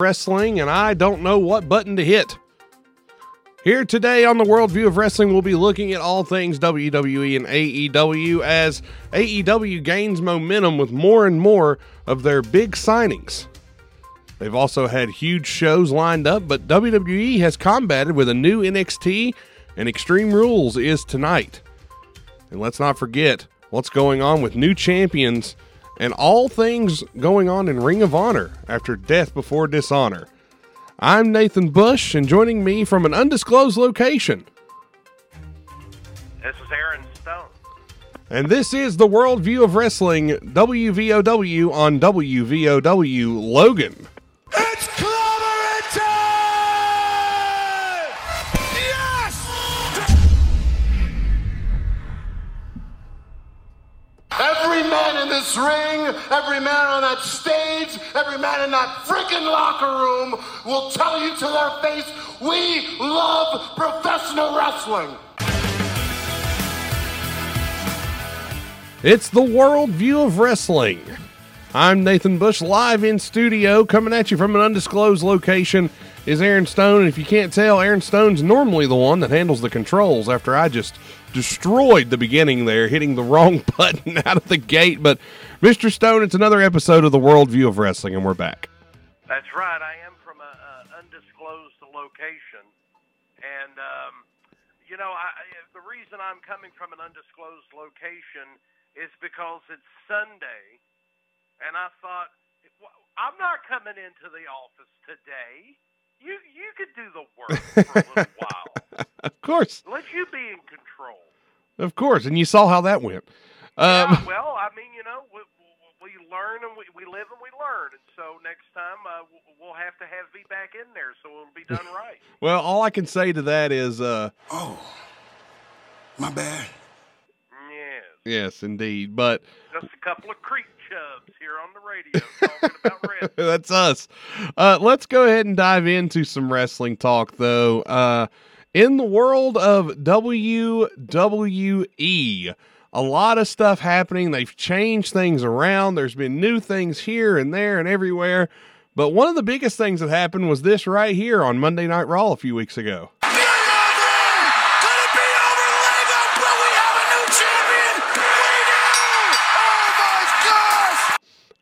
wrestling, and I don't know what button to hit. Here today on the Worldview of Wrestling, we'll be looking at all things WWE and AEW as AEW gains momentum with more and more of their big signings. They've also had huge shows lined up, but WWE has combated with a new NXT, and Extreme Rules is tonight. And let's not forget what's going on with new champions and all things going on in Ring of Honor after Death Before Dishonor. I'm Nathan Bush, and joining me from an undisclosed location. This is Aaron Stone. And this is the Worldview of Wrestling, WVOW on WVOW Logan. It's this ring, every man on that stage, every man in that freaking locker room will tell you to their face, we love professional wrestling. It's the world view of Wrestling. I'm Nathan Bush, live in studio, coming at you from an undisclosed location. Is Aaron Stone, and if you can't tell, Aaron Stone's normally the one that handles the controls after I just destroyed the beginning there, hitting the wrong button out of the gate. But, Mr. Stone, it's another episode of the Worldview of Wrestling, and we're back. That's right. I am from a, a undisclosed location, and um, you know, I, the reason I'm coming from an undisclosed location is because it's Sunday, and I thought "Well, I'm not coming into the office today. You you could do the work for a little while. Of course, Let you be in. Of course. And you saw how that went. Um, Yeah, well, I mean, you know, we, we we learn and we, we live and we learn, and so next time uh, we'll have to have V back in there, so it'll be done right. well, all I can say to that is, uh, Oh, my bad. yes, yes, indeed. But just a couple of creek chubs here on the radio talking about wrestling. That's us. Uh, let's go ahead and dive into some wrestling talk, though. In the world of WWE, a lot of stuff happening. They've changed things around. There's been new things here and there and everywhere. But one of the biggest things that happened was this right here on Monday Night Raw a few weeks ago.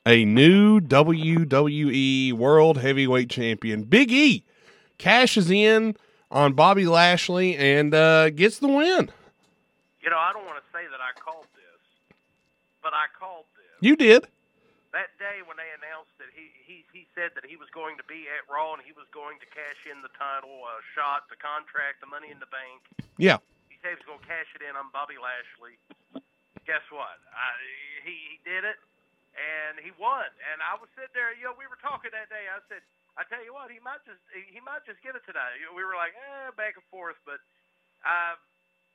A new WWE World Heavyweight Champion. Big E cashes in on Bobby Lashley and uh, gets the win. You know, I don't want to say that I called this, but I called this You did. that day when they announced that he he he said that he was going to be at Raw and he was going to cash in the title uh, shot, the contract, the Money in the Bank. Yeah. He said he was going to cash it in on Bobby Lashley. Guess what? I, he he did it, and he won. And I was sitting there. You know, we were talking that day. I said, I tell you what, he might just he might just get it today. We were like, eh, back and forth, but uh,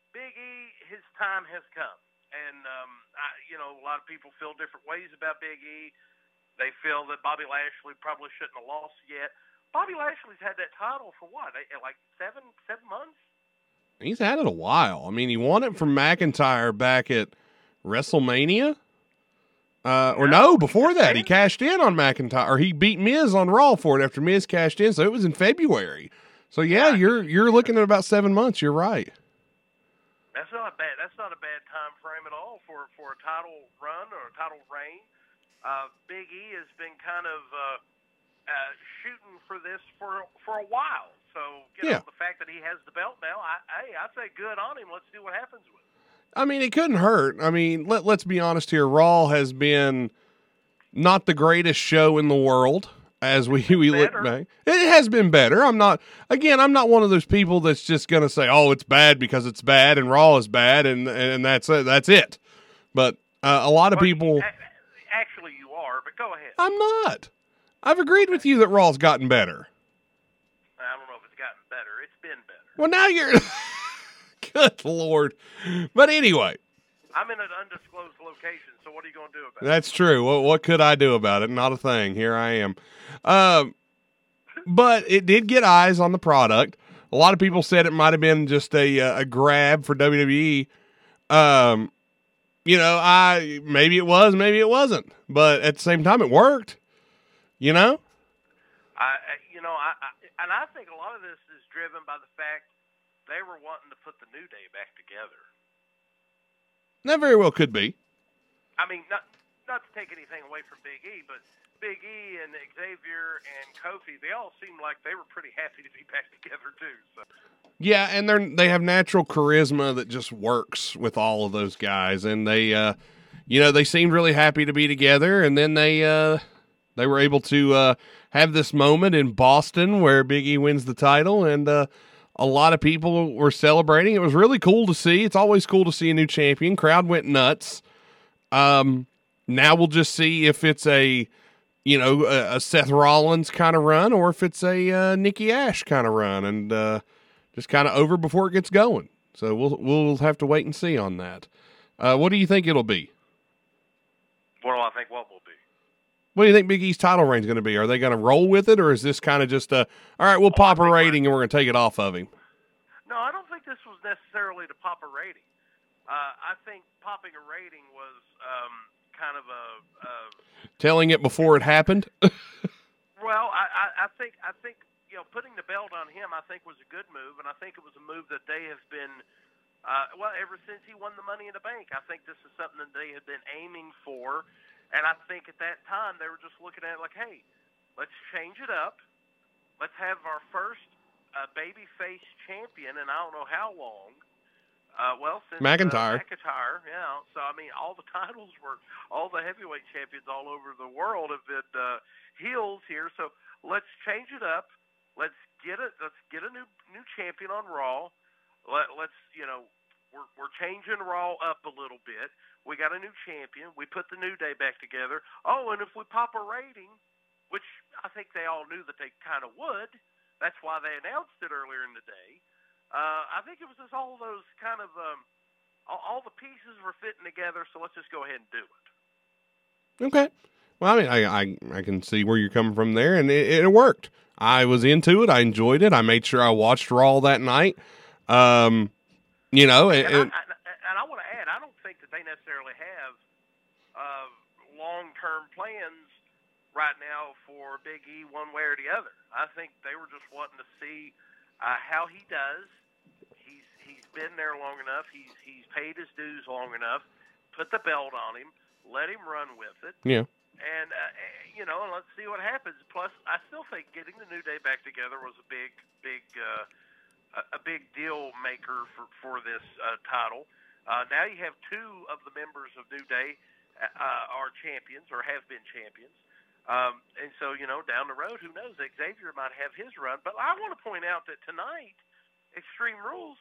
Big E, his time has come. And um, I, you know, a lot of people feel different ways about Big E. They feel that Bobby Lashley probably shouldn't have lost yet. Bobby Lashley's had that title for what, eh, like seven seven months? He's had it a while. I mean, he won it from McIntyre back at WrestleMania. Uh, or no, before that, he cashed in on McIntyre, or he beat Miz on Raw for it after Miz cashed in. So it was in February. So yeah, you're you're looking at about seven months. You're right. That's not a bad. That's not a bad time frame at all for for a title run or a title reign. Uh, Big E has been kind of uh, uh, shooting for this for for a while. So you Yeah. the fact that he has the belt now, I hey, I say good on him. Let's see what happens with. it. I mean, it couldn't hurt. I mean, let let's be honest here. Raw has been not the greatest show in the world as we we look back. It has been better. I'm not again. I'm not one of those people that's just gonna say, "Oh, it's bad because it's bad," and Raw is bad, and and that's it. That's it. But uh, a lot of Well, people, actually, you are, but go ahead. I'm not. I've agreed with you that Raw's gotten better. I don't know if it's gotten better. It's been better. Well, now you're. Good lord. But anyway, I'm in an undisclosed location, so what are you going to do about it? That's true. What, what could I do about it? Not a thing. Here I am. Um, but it did get eyes on the product. A lot of people said it might have been just a uh, a grab for WWE. Um, you know, I maybe it was, maybe it wasn't, but at the same time, it worked. You know, I, you know, I, I and I think a lot of this is driven by the fact they were wanting to put the New Day back together. That very well could be. I mean, not not to take anything away from Big E, but Big E and Xavier and Kofi, they all seemed like they were pretty happy to be back together too. So. Yeah, and they're they have natural charisma that just works with all of those guys, and they, uh, you know, they seemed really happy to be together, and then they uh, they were able to uh, have this moment in Boston where Big E wins the title, and uh, a lot of people were celebrating. It was really cool to see. It's always cool to see a new champion. Crowd went nuts. Um, now we'll just see if it's a you know a, a Seth Rollins kind of run or if it's a uh, Nikki Ash kind of run, and uh, just kind of over before it gets going. So we'll we'll have to wait and see on that. Uh, what do you think it'll be? What do I think? What will? What do you think Big E's title reign is going to be? Are they going to roll with it, or is this kind of just a all right? We'll pop a rating and we're going to take it off of him. No, I don't think this was necessarily to pop a rating. Uh, I think popping a rating was um, kind of a, Telling it before it happened. well. I, I, I think I think you know putting the belt on him I think was a good move, and I think it was a move that they have been uh, well ever since he won the Money in the Bank. I think this is something that they had been aiming for, and I think at that time they were just looking at it like, hey, let's change it up. Let's have our first uh, babyface champion, and I don't know how long. Uh, well, since McIntyre. Uh, McIntyre, yeah. So I mean, all the titles were, all the heavyweight champions all over the world have been uh, heels here. So let's change it up. Let's get it. Let's get a new new champion on Raw. Let, let's you know, we're we're changing Raw up a little bit. We got a new champion. We put the New Day back together. Oh, and if we pop a rating, which I think they all knew that they kind of would. That's why they announced it earlier in the day. Uh, I think it was just all those kind of um, all, all the pieces were fitting together. So let's just go ahead and do it. Okay. Well, I mean, I, I I can see where you're coming from there, and it, it worked. I was into it. I enjoyed it. I made sure I watched Raw that night. Um, you know, and, And, and- I, and I want to add, I don't think that they necessarily have uh, long-term plans right now for Big E one way or the other. I think they were just wanting to see uh, how he does. He's he's been there long enough. He's he's paid his dues long enough. Put the belt on him. Let him run with it. yeah, And uh, you know, let's see what happens. Plus, I still think getting the New Day back together was a big, big, uh, a, big deal maker for for this uh, title. Uh, now you have two of the members of New Day uh, are champions or have been champions. Um, and so, you know, down the road, who knows? Xavier might have his run. But I want to point out that tonight, Extreme Rules,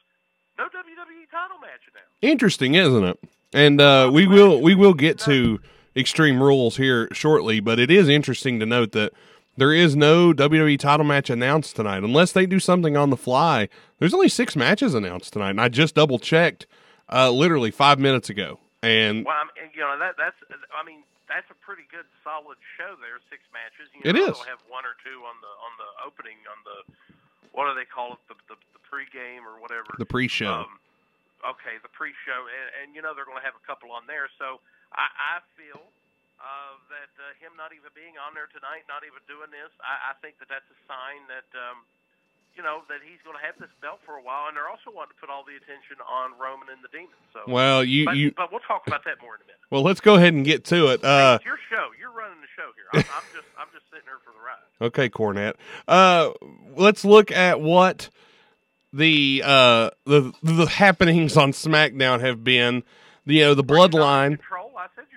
no WWE title match announced. interesting, isn't it? And uh, we will we will get to Extreme Rules here shortly, but it is interesting to note that there is no WWE title match announced tonight, unless they do something on the fly. There's only six matches announced tonight, and I just double checked, uh, literally five minutes ago. And Well, I'm, and, you know that that's I mean that's a pretty good solid show there. Six matches. You know, is. They'll have one or two on the on the opening on the what do they call it the the, the pregame or whatever. the pre-show. Um, okay, the pre-show, and, and you know they're going to have a couple on there. So I, I feel uh, that uh, him not even being on there tonight, not even doing this, I, I think that that's a sign that um, you know that he's going to have this belt for a while, and they're also wanting to put all the attention on Roman and the Demon. So, well, you but, you but we'll talk about that more in a minute. well, let's go ahead and get to it. Uh, it's your show. You're running the show here. I'm, I'm just I'm just sitting here for the ride. Okay, Cornette. Uh, let's look at what the uh the the happenings on SmackDown have been. You know, the Are you not in bloodline. Control. I said you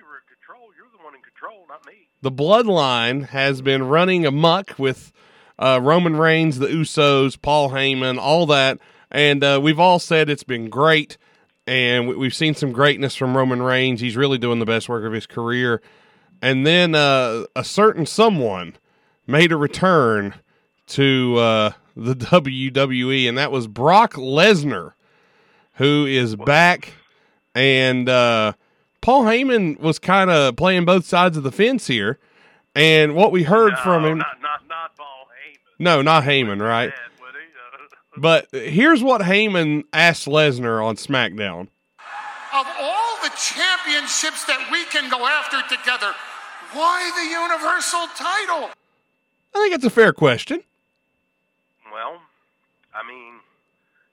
were in control. You're the one in control, not me. The bloodline has been running amok with uh, Roman Reigns, the Usos, Paul Heyman, all that, and uh, we've all said it's been great. And we- we've seen some greatness from Roman Reigns. He's really doing the best work of his career. And then uh, a certain someone made a return to uh, the WWE, and that was Brock Lesnar, who is back. And uh, Paul Heyman was kind of playing both sides of the fence here. And what we heard no, from him, Not not not Paul Heyman. no, not Heyman, right? Dad, would he? But here's what Heyman asked Lesnar on SmackDown. Of all the championships that we can go after together, why the Universal title? I think that's a fair question. Well, I mean,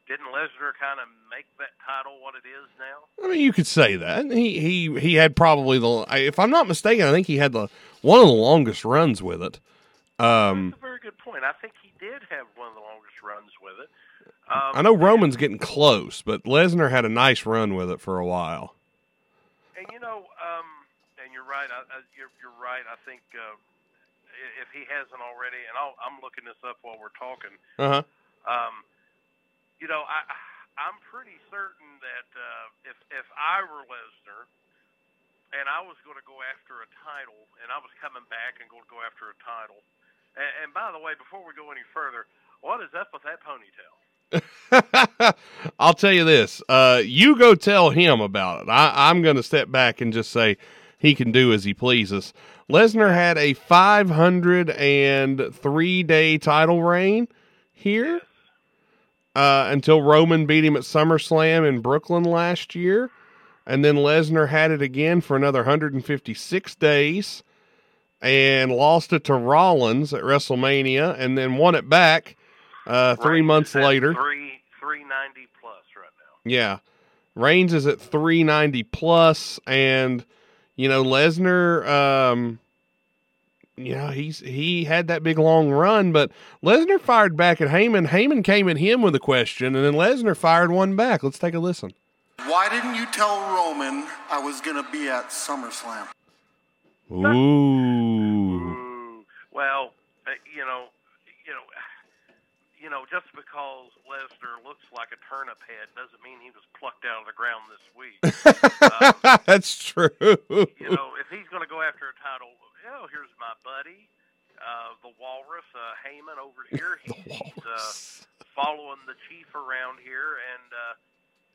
didn't Lesnar kind of make that title what it is now? I mean, you could say that he he he had probably the. If I'm not mistaken, I think he had the one of the longest runs with it. Um, That's a very good point. I think he did have one of the longest runs with it. Um, I know Roman's getting close, but Lesnar had a nice run with it for a while. And you know, um, and you're right. I, I, you're, you're right. I think uh, if he hasn't already, and I'll, I'm looking this up while we're talking. Uh huh. Um, you know, I I'm pretty certain that uh, if if I were Lesnar and I was going to go after a title, and I was coming back and going to go after a title, and, and by the way, before we go any further, what is up with that ponytail? I'll tell you this. Uh, you go tell him about it. I, I'm going to step back and just say he can do as he pleases. Lesnar had a 503 day title reign here uh, until Roman beat him at SummerSlam in Brooklyn last year. And then Lesnar had it again for another 156 days and lost it to Rollins at WrestleMania and then won it back uh, three Reigns months later. three three ninety plus right now. Yeah. Reigns is at 390 plus and you know Lesnar um you know he's he had that big long run but Lesnar fired back at Heyman. Heyman came at him with a question and then Lesnar fired one back. Let's take a listen. Why didn't you tell Roman I was going to be at SummerSlam? Ooh. Ooh. Well, uh, you know, you know, you know, just because Lesnar looks like a turnip head doesn't mean he was plucked out of the ground this week. um, That's true. you know, if he's going to go after a title, oh, here's my buddy, uh, the Walrus, uh, Heyman over here. He, he's uh, following the chief around here, and uh,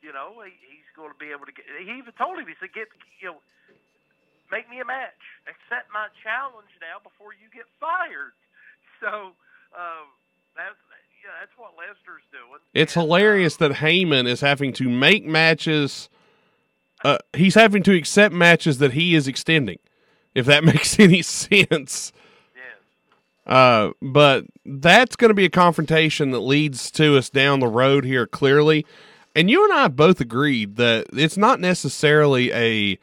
you know, he, he's going to be able to get. He even told him, he said, "Get, you know, make me a match, accept my challenge now before you get fired." So um, that's yeah, that's what Lesnar's doing. It's And, uh, hilarious that Heyman is having to make matches. Uh, he's having to accept matches that he is extending, if that makes any sense. yes. Uh, but that's going to be a confrontation that leads to us down the road here clearly. And you and I both agreed that it's not necessarily a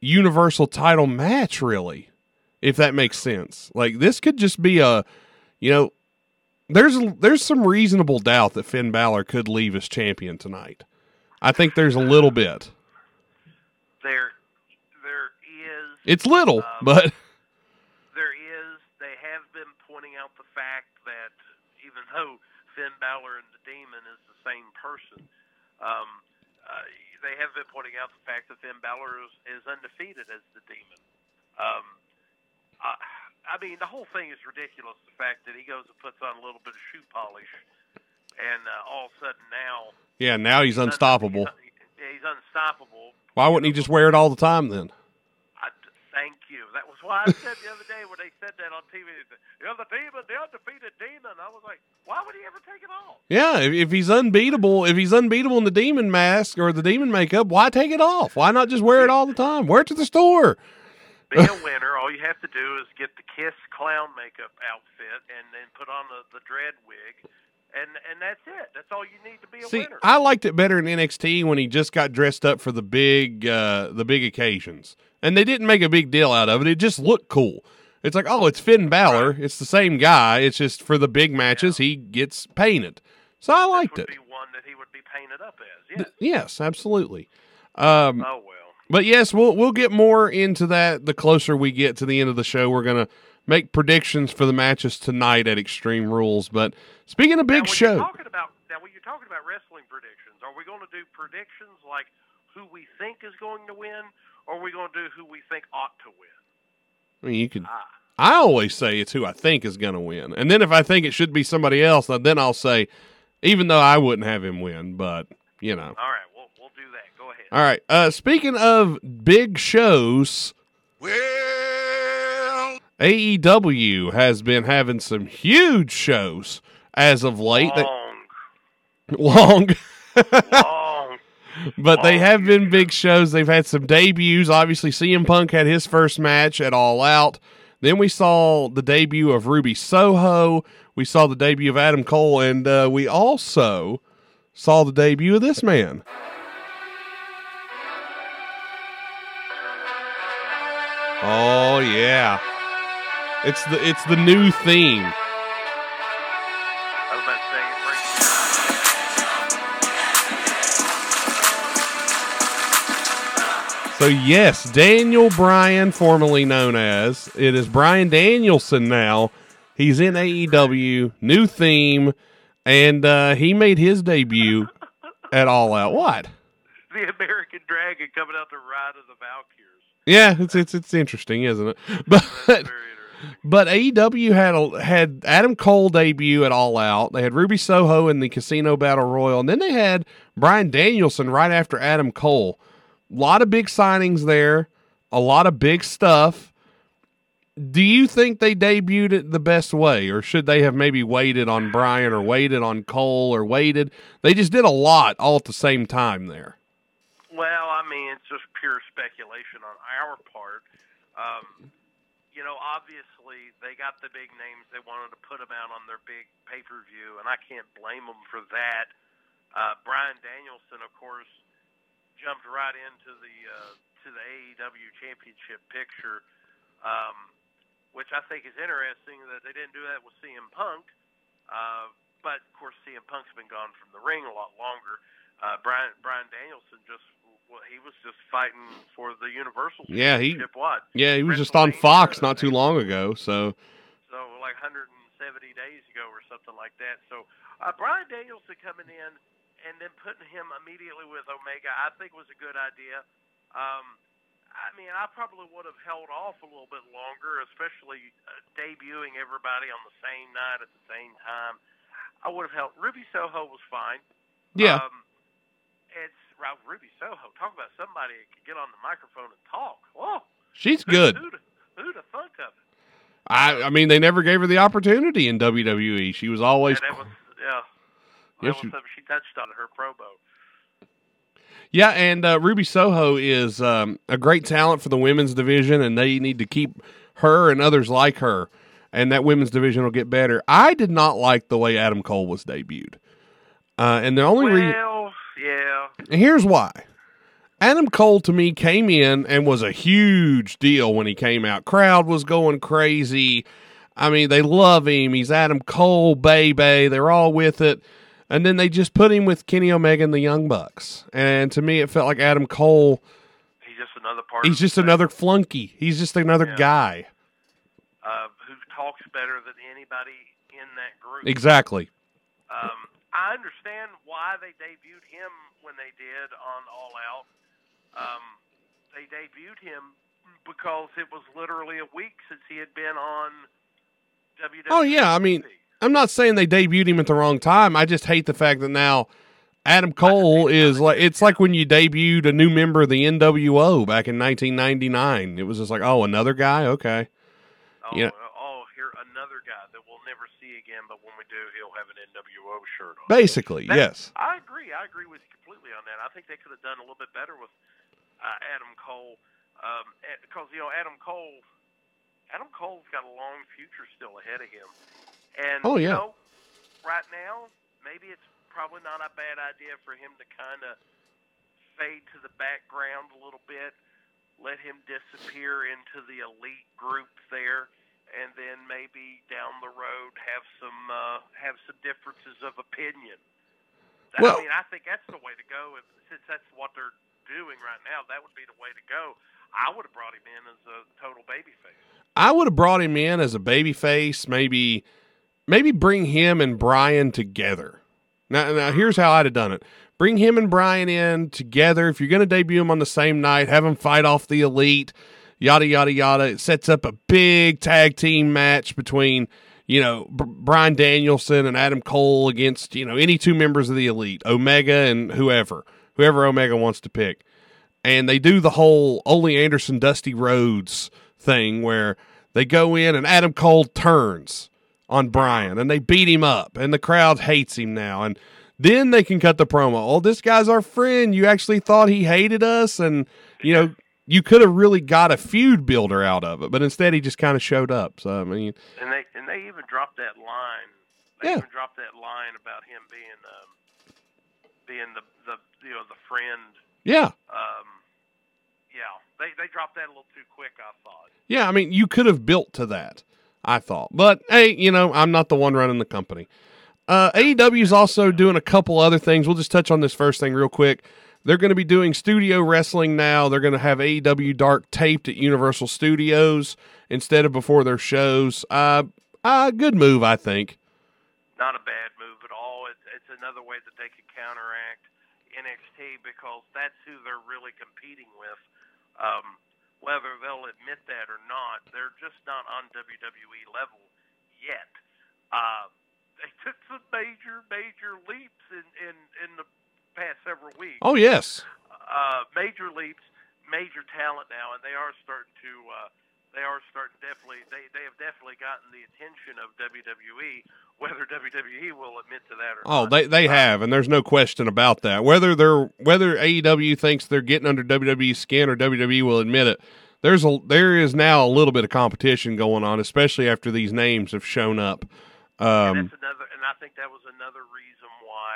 universal title match, really, if that makes sense. Like this could just be a, you know, there's there's some reasonable doubt that Finn Balor could leave as champion tonight. I think there's a little bit. There, there is. It's little, Um, but there is. They have been pointing out the fact that even though Finn Balor and the Demon is the same person, um, uh, they have been pointing out the fact that Finn Balor is, is undefeated as the Demon. Um, I, I mean, the whole thing is ridiculous. The fact that he goes and puts on a little bit of shoe polish, and uh, all of a sudden now yeah, now he's unstoppable. He's, he's unstoppable. Why wouldn't he just wear it all the time then? Thank you. That was why I said the other day when they said that on TV. They said, You're the demon, the undefeated demon. I was like, why would he ever take it off? Yeah, if, if he's unbeatable, if he's unbeatable in the demon mask or the demon makeup, why take it off? Why not just wear it all the time? Wear it to the store. Be a winner. All you have to do is get the Kiss clown makeup outfit and then put on the, the dread wig. And, and that's it. That's all you need to be a See, winner. I liked it better in NXT when he just got dressed up for the big uh the big occasions. And they didn't make a big deal out of it. It just looked cool. It's like, oh, it's Finn Balor. It's the same guy. It's just for the big matches he gets painted. So I liked it. be one that he would be painted up as. Yes. Yes, absolutely. Um oh, well. But yes, we'll we'll get more into that the closer we get to the end of the show. We're gonna make predictions for the matches tonight at Extreme Rules. But speaking of big when show, You're talking about, now, when you're talking about wrestling predictions, are we going to do predictions like who we think is going to win, or are we going to do who we think ought to win? I mean, you could. Ah. I always say it's who I think is going to win, and then if I think it should be somebody else, then I'll say, even though I wouldn't have him win, but you know. All right, we'll, we'll do that. Go ahead. All right. Uh, speaking of big shows, Well, AEW has been having some huge shows as of late. They- Long, long. long. But they Oh, have been big shows. They've had some debuts. Obviously, CM Punk had his first match at All Out. Then we saw the debut of Ruby Soho. We saw the debut of Adam Cole, and uh, we also saw the debut of this man. Oh yeah, it's the it's the new theme. So yes, Daniel Bryan, formerly known as it is Bryan Danielson now. He's in AEW, new theme, and uh, he made his debut at All Out. What? The American Dragon coming out to ride of the Valkyries. Yeah, it's it's it's interesting, isn't it? But but AEW had a, had Adam Cole debut at All Out. They had Ruby Soho in the Casino Battle Royal, and then they had Bryan Danielson right after Adam Cole. A lot of big signings there, a lot of big stuff. Do you think they debuted it the best way, or should they have maybe waited on Bryan, or waited on Cole, or waited? They just did a lot all at the same time there. Well, I mean, it's just pure speculation on our part. Um, you know, obviously they got the big names. They wanted to put them out on their big pay per view, and I can't blame them for that. Uh, Bryan Danielson, of course, jumped right into the uh, to the AEW Championship picture, um, which I think is interesting that they didn't do that with CM Punk. Uh, but of course, CM Punk's been gone from the ring a lot longer. Uh, Brian Bryan Danielson just well, he was just fighting for the Universal Yeah, he- What? Yeah, he was just on Fox not too long ago. So So like 170 days ago or something like that. So uh, Bryan Danielson coming in and then putting him immediately with Omega, I think was a good idea. Um, I mean, I probably would have held off a little bit longer, especially uh, debuting everybody on the same night at the same time. I would have held. Ruby Soho was fine. yeah, Um, it's Ru- Ruby Soho. Talk about somebody that could get on the microphone and talk. Whoa. she's Who- good. Who'd, who'd have thunk of it? I I mean they never gave her the opportunity in WWE. She was always Yeah, that was yeah. Yeah, was she- something she touched on in her promo. Yeah, and uh, Ruby Soho is um, a great talent for the women's division, and they need to keep her and others like her, and that women's division will get better. I did not like the way Adam Cole was debuted, uh, and the only reason Well, yeah. and here's why. Adam Cole to me came in and was a huge deal when he came out. Crowd was going crazy. I mean, they love him. He's Adam Cole, baby. They're all with it. And then they just put him with Kenny Omega and the Young Bucks. And to me, it felt like Adam Cole, He's just another part. he's just thing, another flunky. He's just another Yeah. guy. uh, who talks better than anybody in that group. Exactly. Um, I understand why they debuted him when they did on All Out. Um, they debuted him because it was literally a week since he had been on WWE. Oh, yeah, I mean, I'm not saying they debuted him at the wrong time. I just hate the fact that now Adam Cole is like it's like when you debuted a new member of the NWO back in 1999. It was just like, oh, another guy, okay. oh, yeah. oh, here another guy that we'll never see again, but when we do, he'll have an NWO shirt on. Basically, yes. I agree. I agree with you completely on that. I think they could have done a little bit better with uh, Adam Cole um, because you know Adam Cole. Adam Cole's got a long future still ahead of him, and Oh, you yeah. know, right now maybe it's probably not a bad idea for him to kind of fade to the background a little bit, let him disappear into the elite group there, and then maybe down the road have some uh, have some differences of opinion. Well- I mean, I think that's the way to go. If, since that's what they're doing right now, that would be the way to go. I would have brought him in as a total babyface. I would have brought him in as a baby face, maybe maybe bring him and Brian together. Now, now here's how I'd have done it. Bring him and Brian in together. If you're going to debut them on the same night, have them fight off the elite, yada, yada, yada. It sets up a big tag team match between, you know, B- Bryan Danielson and Adam Cole against, you know, any two members of the elite, Omega and whoever, whoever Omega wants to pick. And they do the whole Ole Anderson, Dusty Rhodes thing where they go in and Adam Cole turns on Brian and they beat him up and the crowd hates him now. And then they can cut the promo. Oh, this guy's our friend. You actually thought he hated us and, you know, you could have really got a feud builder out of it, but instead he just kind of showed up. So I mean, and they and they even dropped that line. They Yeah. even dropped that line about him being um, being the the you know the friend. yeah, Um, yeah, they they dropped that a little too quick. I thought. yeah. I mean, you could have built to that. I thought, but hey, you know, I'm not the one running the company. Uh, AEW is also doing a couple other things. We'll just touch on this first thing real quick. They're going to be doing studio wrestling now. They're going to have AEW Dark taped at Universal Studios instead of before their shows. Uh, uh, good move, I think. not a bad move at all. It's, it's another way that they could counteract NXT because that's who they're really competing with. Um, whether they'll admit that or not, they're just not on WWE level yet. Uh, they took some major, major leaps in, in, in the past several weeks Oh yes, uh, major leaps, major talent now, and they are starting to. Uh, they are starting definitely. They they have definitely gotten the attention of WWE. Whether WWE will admit to that or Oh, not. they they have, and there's no question about that. Whether they're whether AEW thinks they're getting under WWE's skin or WWE will admit it, there's a there is now a little bit of competition going on, especially after these names have shown up. and Um, that's another. And I think that was another reason why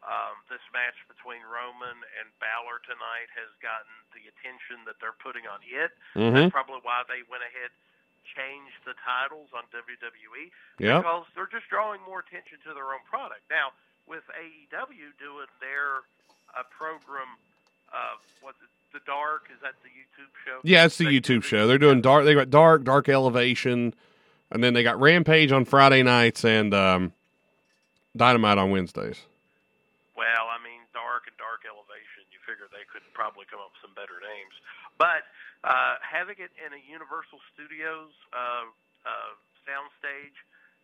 um, this match between Roman and Balor tonight has gotten the attention that they're putting on it. mhm. That's probably why they went ahead changed the titles on WWE. Yep. because they're just drawing more attention to their own product. Now, with AEW doing their uh, program, uh, what's it, The Dark, is that the YouTube show? Yeah, it's the They- YouTube show. They're doing dark. They got dark, dark elevation, and then they got Rampage on Friday nights and um, Dynamite on Wednesdays. Well, I mean, Dark and Dark Elevation, you figure they could probably come up with some better names. But uh, having it in a Universal Studios uh, uh, soundstage,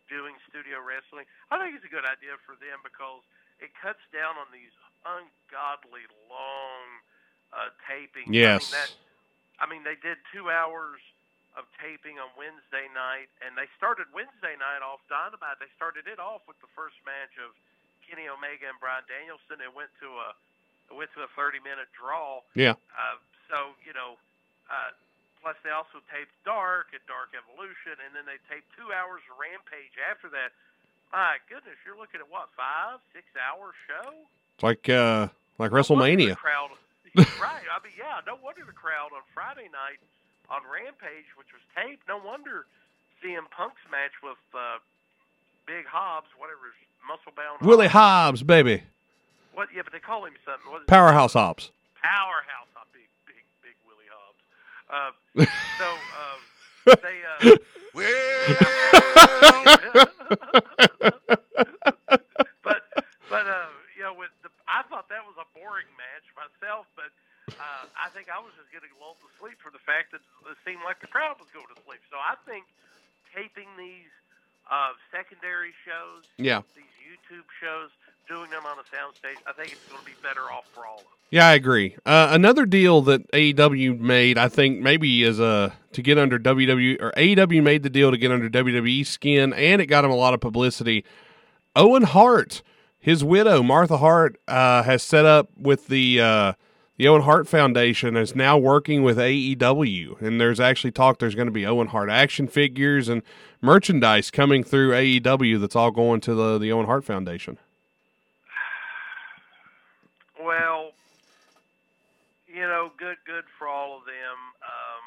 doing studio wrestling, I think it's a good idea for them because it cuts down on these ungodly long uh, tapings. Yes. I mean, that, I mean, they did two hours of taping on Wednesday night, and they started Wednesday night off Dynamite. They started it off with the first match of Kenny Omega and Bryan Danielson. It went to a it went to a 30 minute draw. Yeah. Uh, so you know, uh, plus they also taped Dark and Dark Elevation, and then they taped two hours of Rampage after that. My goodness, you're looking at what five, six hour show? It's like uh, like WrestleMania. The crowd, right? I mean, yeah. No wonder the crowd on Friday night on Rampage, which was taped. No wonder CM Punk's match with uh, Big Hobbs, whatever his muscle bound. Willie Hobbs, baby, What? Yeah, but they call him something. What is it? powerhouse Hobbs. Powerhouse. Not big, big, big Willie Hobbs. Uh, so um, they. Uh, but but uh, you know, with the, I thought that was a boring match myself, but uh, I think I was just getting lulled to sleep for the fact that it seemed like the crowd was going to sleep. So I think taping these uh, secondary shows, Yeah. these YouTube shows, doing them on a soundstage, I think it's going to be better off for all of them. Yeah, I agree. Uh, another deal that AEW made, I think, maybe is uh, to get under WWE or AEW made the deal to get under WWE skin, and it got him a lot of publicity. Owen Hart, his widow Martha Hart, uh, has set up with the uh, the Owen Hart Foundation, is now working with AEW, and there's actually talk there's going to be Owen Hart action figures and merchandise coming through AEW that's all going to the the Owen Hart Foundation. Well, you know, good, good for all of them. Um,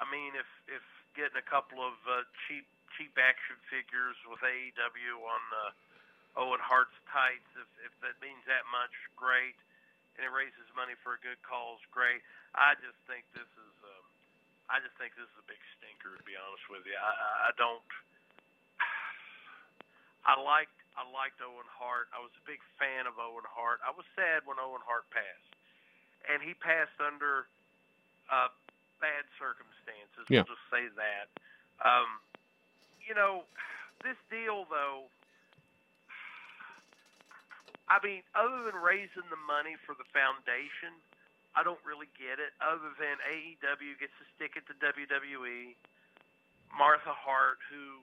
I mean, if if getting a couple of uh, cheap cheap action figures with AEW on uh, Owen Hart's tights, if if that means that much, great. And it raises money for a good cause, great. I just think this is, um, I just think this is a big stinker. To be honest with you, I, I- don't. I liked I liked Owen Hart. I was a big fan of Owen Hart. I was sad when Owen Hart passed, and he passed under uh, bad circumstances. Yeah. We'll just say that. Um, you know, this deal though. I mean, other than raising the money for the foundation, I don't really get it. Other than AEW gets to stick it to WWE, Martha Hart, who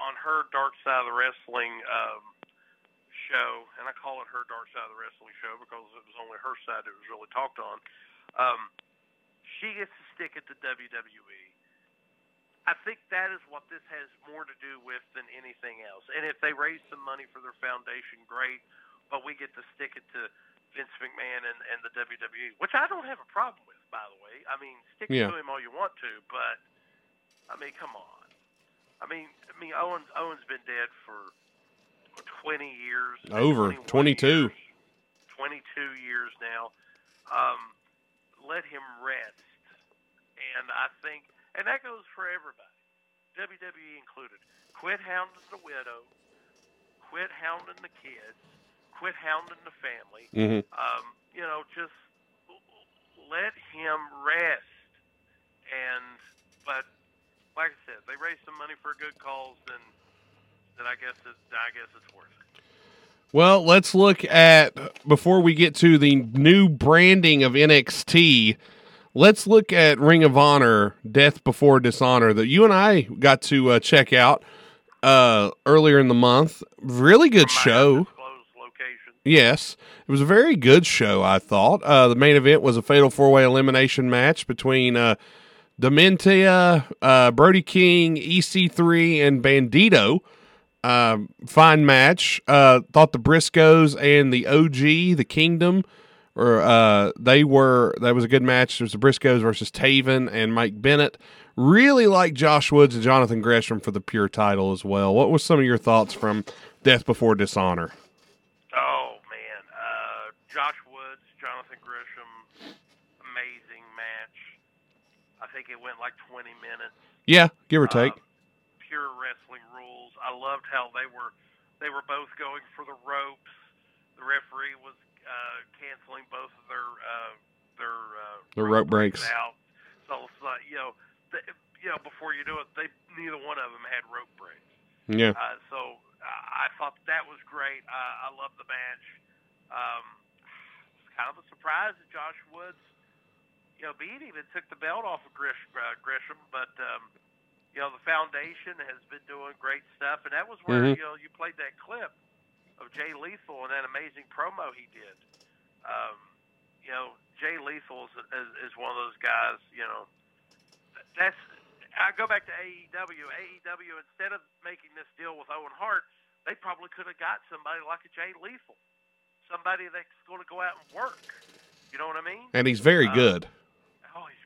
on her Dark Side of the Wrestling um, show, and I call it her Dark Side of the Wrestling show because it was only her side that was really talked on. Um, she gets to stick it to WWE. I think that is what this has more to do with than anything else. And if they raise some money for their foundation, great. But we get to stick it to Vince McMahon and, and the WWE, which I don't have a problem with, by the way. I mean, stick Yeah. to him all you want to, but I mean, come on. I mean, I mean, Owens Owens been dead for twenty years, Over 22. years, twenty-two years now. Um, let him rest, and I think, and that goes for everybody, WWE included. Quit hounding the widow. Quit hounding the kids. Quit hounding the family. hmm Um, you know, just let him rest. And but like I said, they raised some money for a good cause, then then I guess it, I guess it's worth it. Well, let's look at before we get to the new branding of NXT. Let's look at Ring of Honor, Death Before Dishonor, that you and I got to uh, check out uh, earlier in the month. Really good show. Yes, it was a very good show. I thought uh, the main event was a fatal four way elimination match between uh, Dementia, uh, Brody King, EC3, and Bandito. Um, fine match. Uh, thought the Briscoes and the OG, the Kingdom, or uh, they were that was a good match. There was the Briscoes versus Taven and Mike Bennett. Really like Josh Woods and Jonathan Gresham for the pure title as well. What was some of your thoughts from Death Before Dishonor? Oh man, uh, Josh Woods, Jonathan Gresham, amazing match. I think it went like 20 minutes. Yeah, give or take. Um, pure wrestling rules. I loved how they were they were both going for the ropes. The referee was uh, canceling both of their uh, their uh, The rope breaks. out. So it's like you know, you know, before you do it, they neither one of them had rope breaks. yeah. Uh, so uh, I thought that was great. Uh, I love the match. Um, it's kind of a surprise that Josh Woods, you know, beat him and took the belt off of Grish, uh, Gresham, but um, you know the foundation has been doing great stuff, and that was where Mhm. you know you played that clip of Jay Lethal and that amazing promo he did. Um, you know, Jay Lethal is, is, is one of those guys. You know, that's I go back to AEW. AEW instead of making this deal with Owen Hart, they probably could have got somebody like a Jay Lethal, somebody that's going to go out and work. You know what I mean? And he's very uh, good.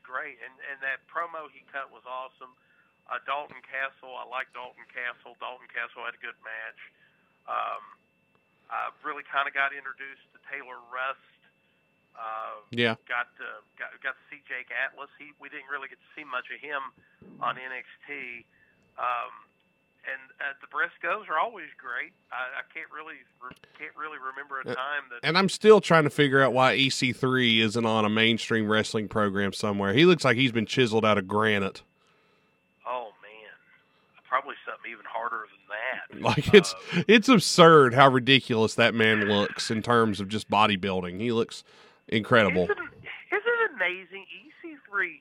Great, and and that promo he cut was awesome. Uh, Dalton Castle, I like Dalton Castle. Dalton Castle had a good match. Um, I really kind of got introduced to Taylor Rust. Uh, Yeah. got to got, got to see Jake Atlas. He we didn't really get to see much of him on NXT. Um, and uh, the Briscoes are always great. I, I can't really re- can't really remember a Uh, time that And I'm still trying to figure out why EC3 isn't on a mainstream wrestling program somewhere. He looks like he's been chiseled out of granite. oh man, probably something even harder than that. Like it's Uh, it's absurd how ridiculous that man looks in terms of just bodybuilding. He looks incredible. Isn't, isn't it amazing? EC3,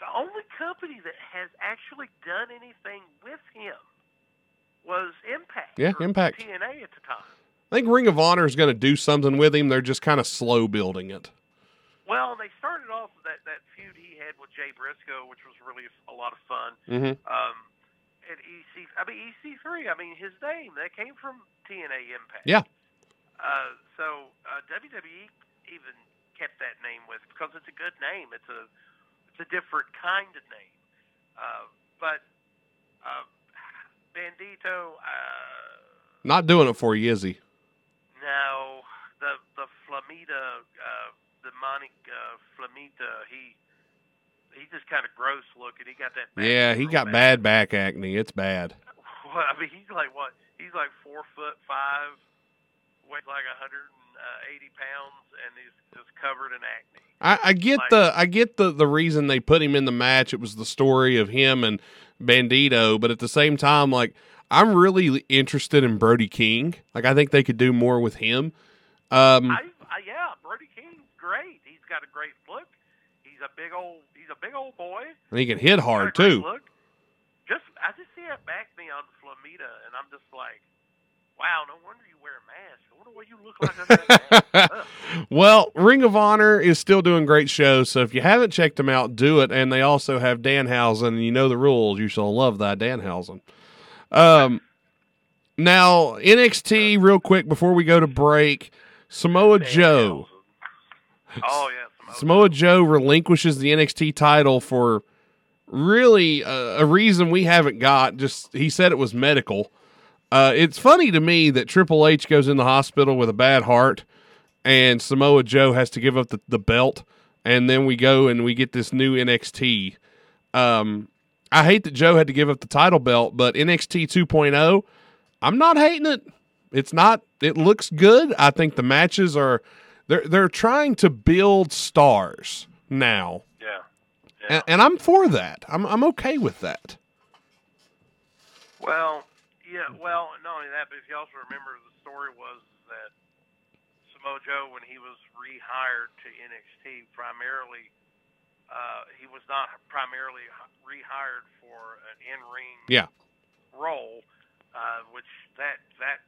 the only company that has actually done anything with him was Impact. Yeah, Impact. TNA at the time. I think Ring of Honor is going to do something with him. They're just kind of slow building it. Well, they started off with that, that feud he had with Jay Briscoe, which was really a lot of fun. hmm Um, at EC, I mean EC3. I mean his name that came from TNA Impact. Yeah. Uh, so uh, WWE even kept that name with because it's a good name. It's a it's a different kind of name. Uh, but uh, Bandito, uh, Not doing it for you, is he? no, the the Flamita, uh, the Monic uh, Flamita, he he just kind of gross looking. He got that. back Yeah, he got bad back acne. It's bad. Well, I mean, he's like what? He's like four foot five, weighs like a hundred uh, eighty pounds, and he's just covered in acne. I, I get Like- the I get the the reason they put him in the match. It was the story of him and Bandito, but at the same time, like I'm really interested in Brody King. Like I think they could do more with him. Um, I, I yeah, Brody King's great. He's got a great look. He's a big old. He's a big old boy. and he can hit hard too. Look. Just I just see it back me on Flamita, and I'm just like, Wow, no wonder you wear a mask. I wonder what you look like under that mask. Ugh. Well, Ring of Honor is still doing great shows, so if you haven't checked them out, do it. And they also have Danhausen, and you know the rules. You shall love that Danhausen. Um, now NXT, real quick before we go to break, Samoa Joe. Oh yeah, Samoa. Samoa Joe relinquishes the NXT title for really uh, a reason we haven't got. Just he said it was medical. Uh, it's funny to me that Triple H goes in the hospital with a bad heart, and Samoa Joe has to give up the, the belt, and then we go and we get this new NXT. Um, I hate that Joe had to give up the title belt, but NXT 2.0, I'm not hating it. It's not. It looks good. I think the matches are. They're they're trying to build stars now, Yeah. and, and I'm for that. I'm I'm okay with that. Well, yeah. Well, not only that, but if you also remember, the story was that Samoa Joe, when he was rehired to NXT, primarily uh, he was not primarily rehired for an in-ring Yeah. role, uh, which that that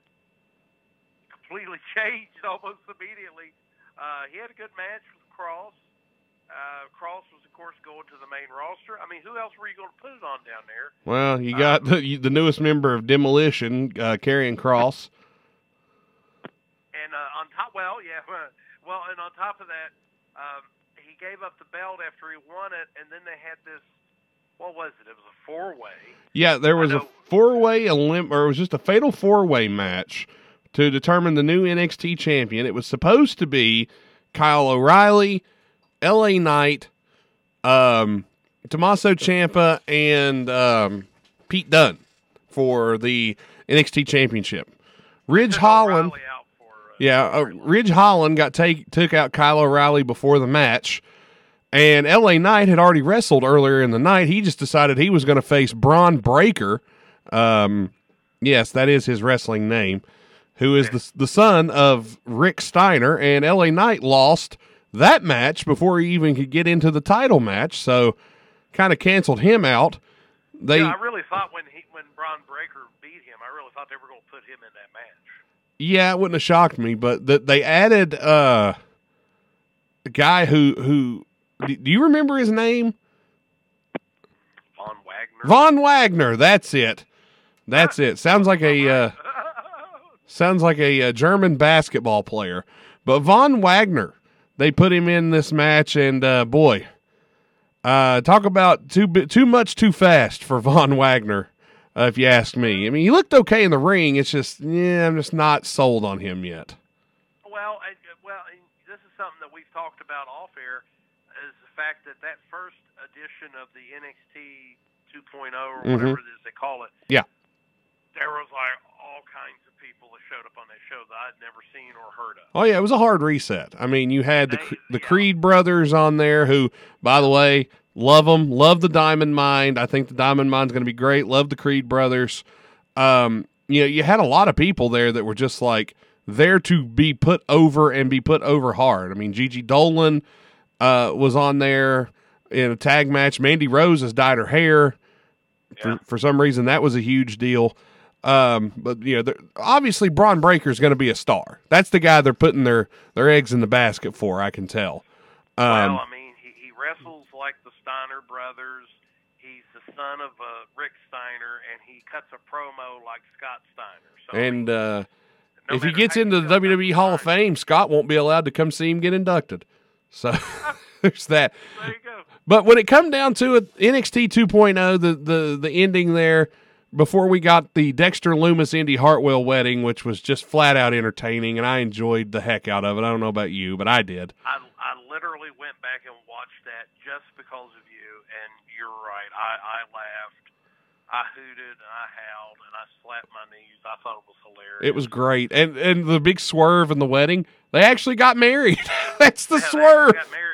completely changed almost immediately. Uh, he had a good match with Kross. Uh, Kross was, of course, going to the main roster. I mean, who else were you going to put it on down there? Well, you got the, the newest member of Demolition, uh, Karrion Kross. And uh, on top, well, yeah, well, and on top of that, um, he gave up the belt after he won it, and then they had this. What was it? It was a four-way. Yeah, there was a four-way elim- or it was just a fatal four-way match to determine the new NXT champion. It was supposed to be Kyle O'Reilly, L.A. Knight, um, Tommaso Ciampa, and um, Pete Dunne for the NXT championship. Ridge Holland. O'Reilly out Yeah, uh. Ridge Holland got take took out Kyle O'Reilly before the match, and L.A. Knight had already wrestled earlier in the night. He just decided he was going to face Bron Breakker. Um, yes, that is his wrestling name. Who is the the son of Rick Steiner? And L.A. Knight lost that match before he even could get into the title match, so kind of canceled him out. They Yeah, I really thought when he when Bron Breakker beat him, I really thought they were going to put him in that match. Yeah, it wouldn't have shocked me, but that they added uh, a guy who who do you remember his name? Von Wagner. Von Wagner. That's it. That's it. Sounds like a uh, sounds like a, uh German basketball player. But Von Wagner, they put him in this match, and uh, boy, uh, talk about too too much too fast for Von Wagner. Uh, if you ask me, I mean, he looked okay in the ring. It's just, yeah, I'm just not sold on him yet. Well, uh, well, this is something that we've talked about off air, is the fact that that first edition of the NXT 2.0 or Mhm. whatever it is they call it, Yeah. there was like all kinds of people that showed up on that show that I'd never seen or heard of. Oh yeah, it was a hard reset. I mean, you had the They- the yeah. Creed brothers on there, who, by the way, love them, love the Diamond Mind. I think the Diamond Mind's going to be great. Love the Creed brothers. Um, you know, you had a lot of people there that were just like there to be put over and be put over hard. I mean, Gigi Dolin uh, was on there in a tag match. Mandy Rose has dyed her hair. Yeah. For, for some reason, that was a huge deal. Um, but you know, obviously Bron Breakker is going to be a star. That's the guy they're putting their their eggs in the basket for. I can tell. Um, well, I mean, he, he the Steiner brothers. He's the son of uh, Rick Steiner, and he cuts a promo like Scott Steiner. So, and uh, no if he gets into the WWE Hall of Fame, Scott won't be allowed to come see him get inducted. So there's that. There you go. But when it come down to it, NXT 2.0, the the the ending there before we got the Dexter Lumis Indi Hartwell wedding, which was just flat out entertaining, and I enjoyed the heck out of it. I don't know about you, but I did. I, I literally went back and watched that just because of you, and you're right. I, I laughed, I hooted, and I howled, and I slapped my knees. I thought it was hilarious. It was great, and and the big swerve in the wedding, they actually got married. That's the Yeah, swerve. Got married.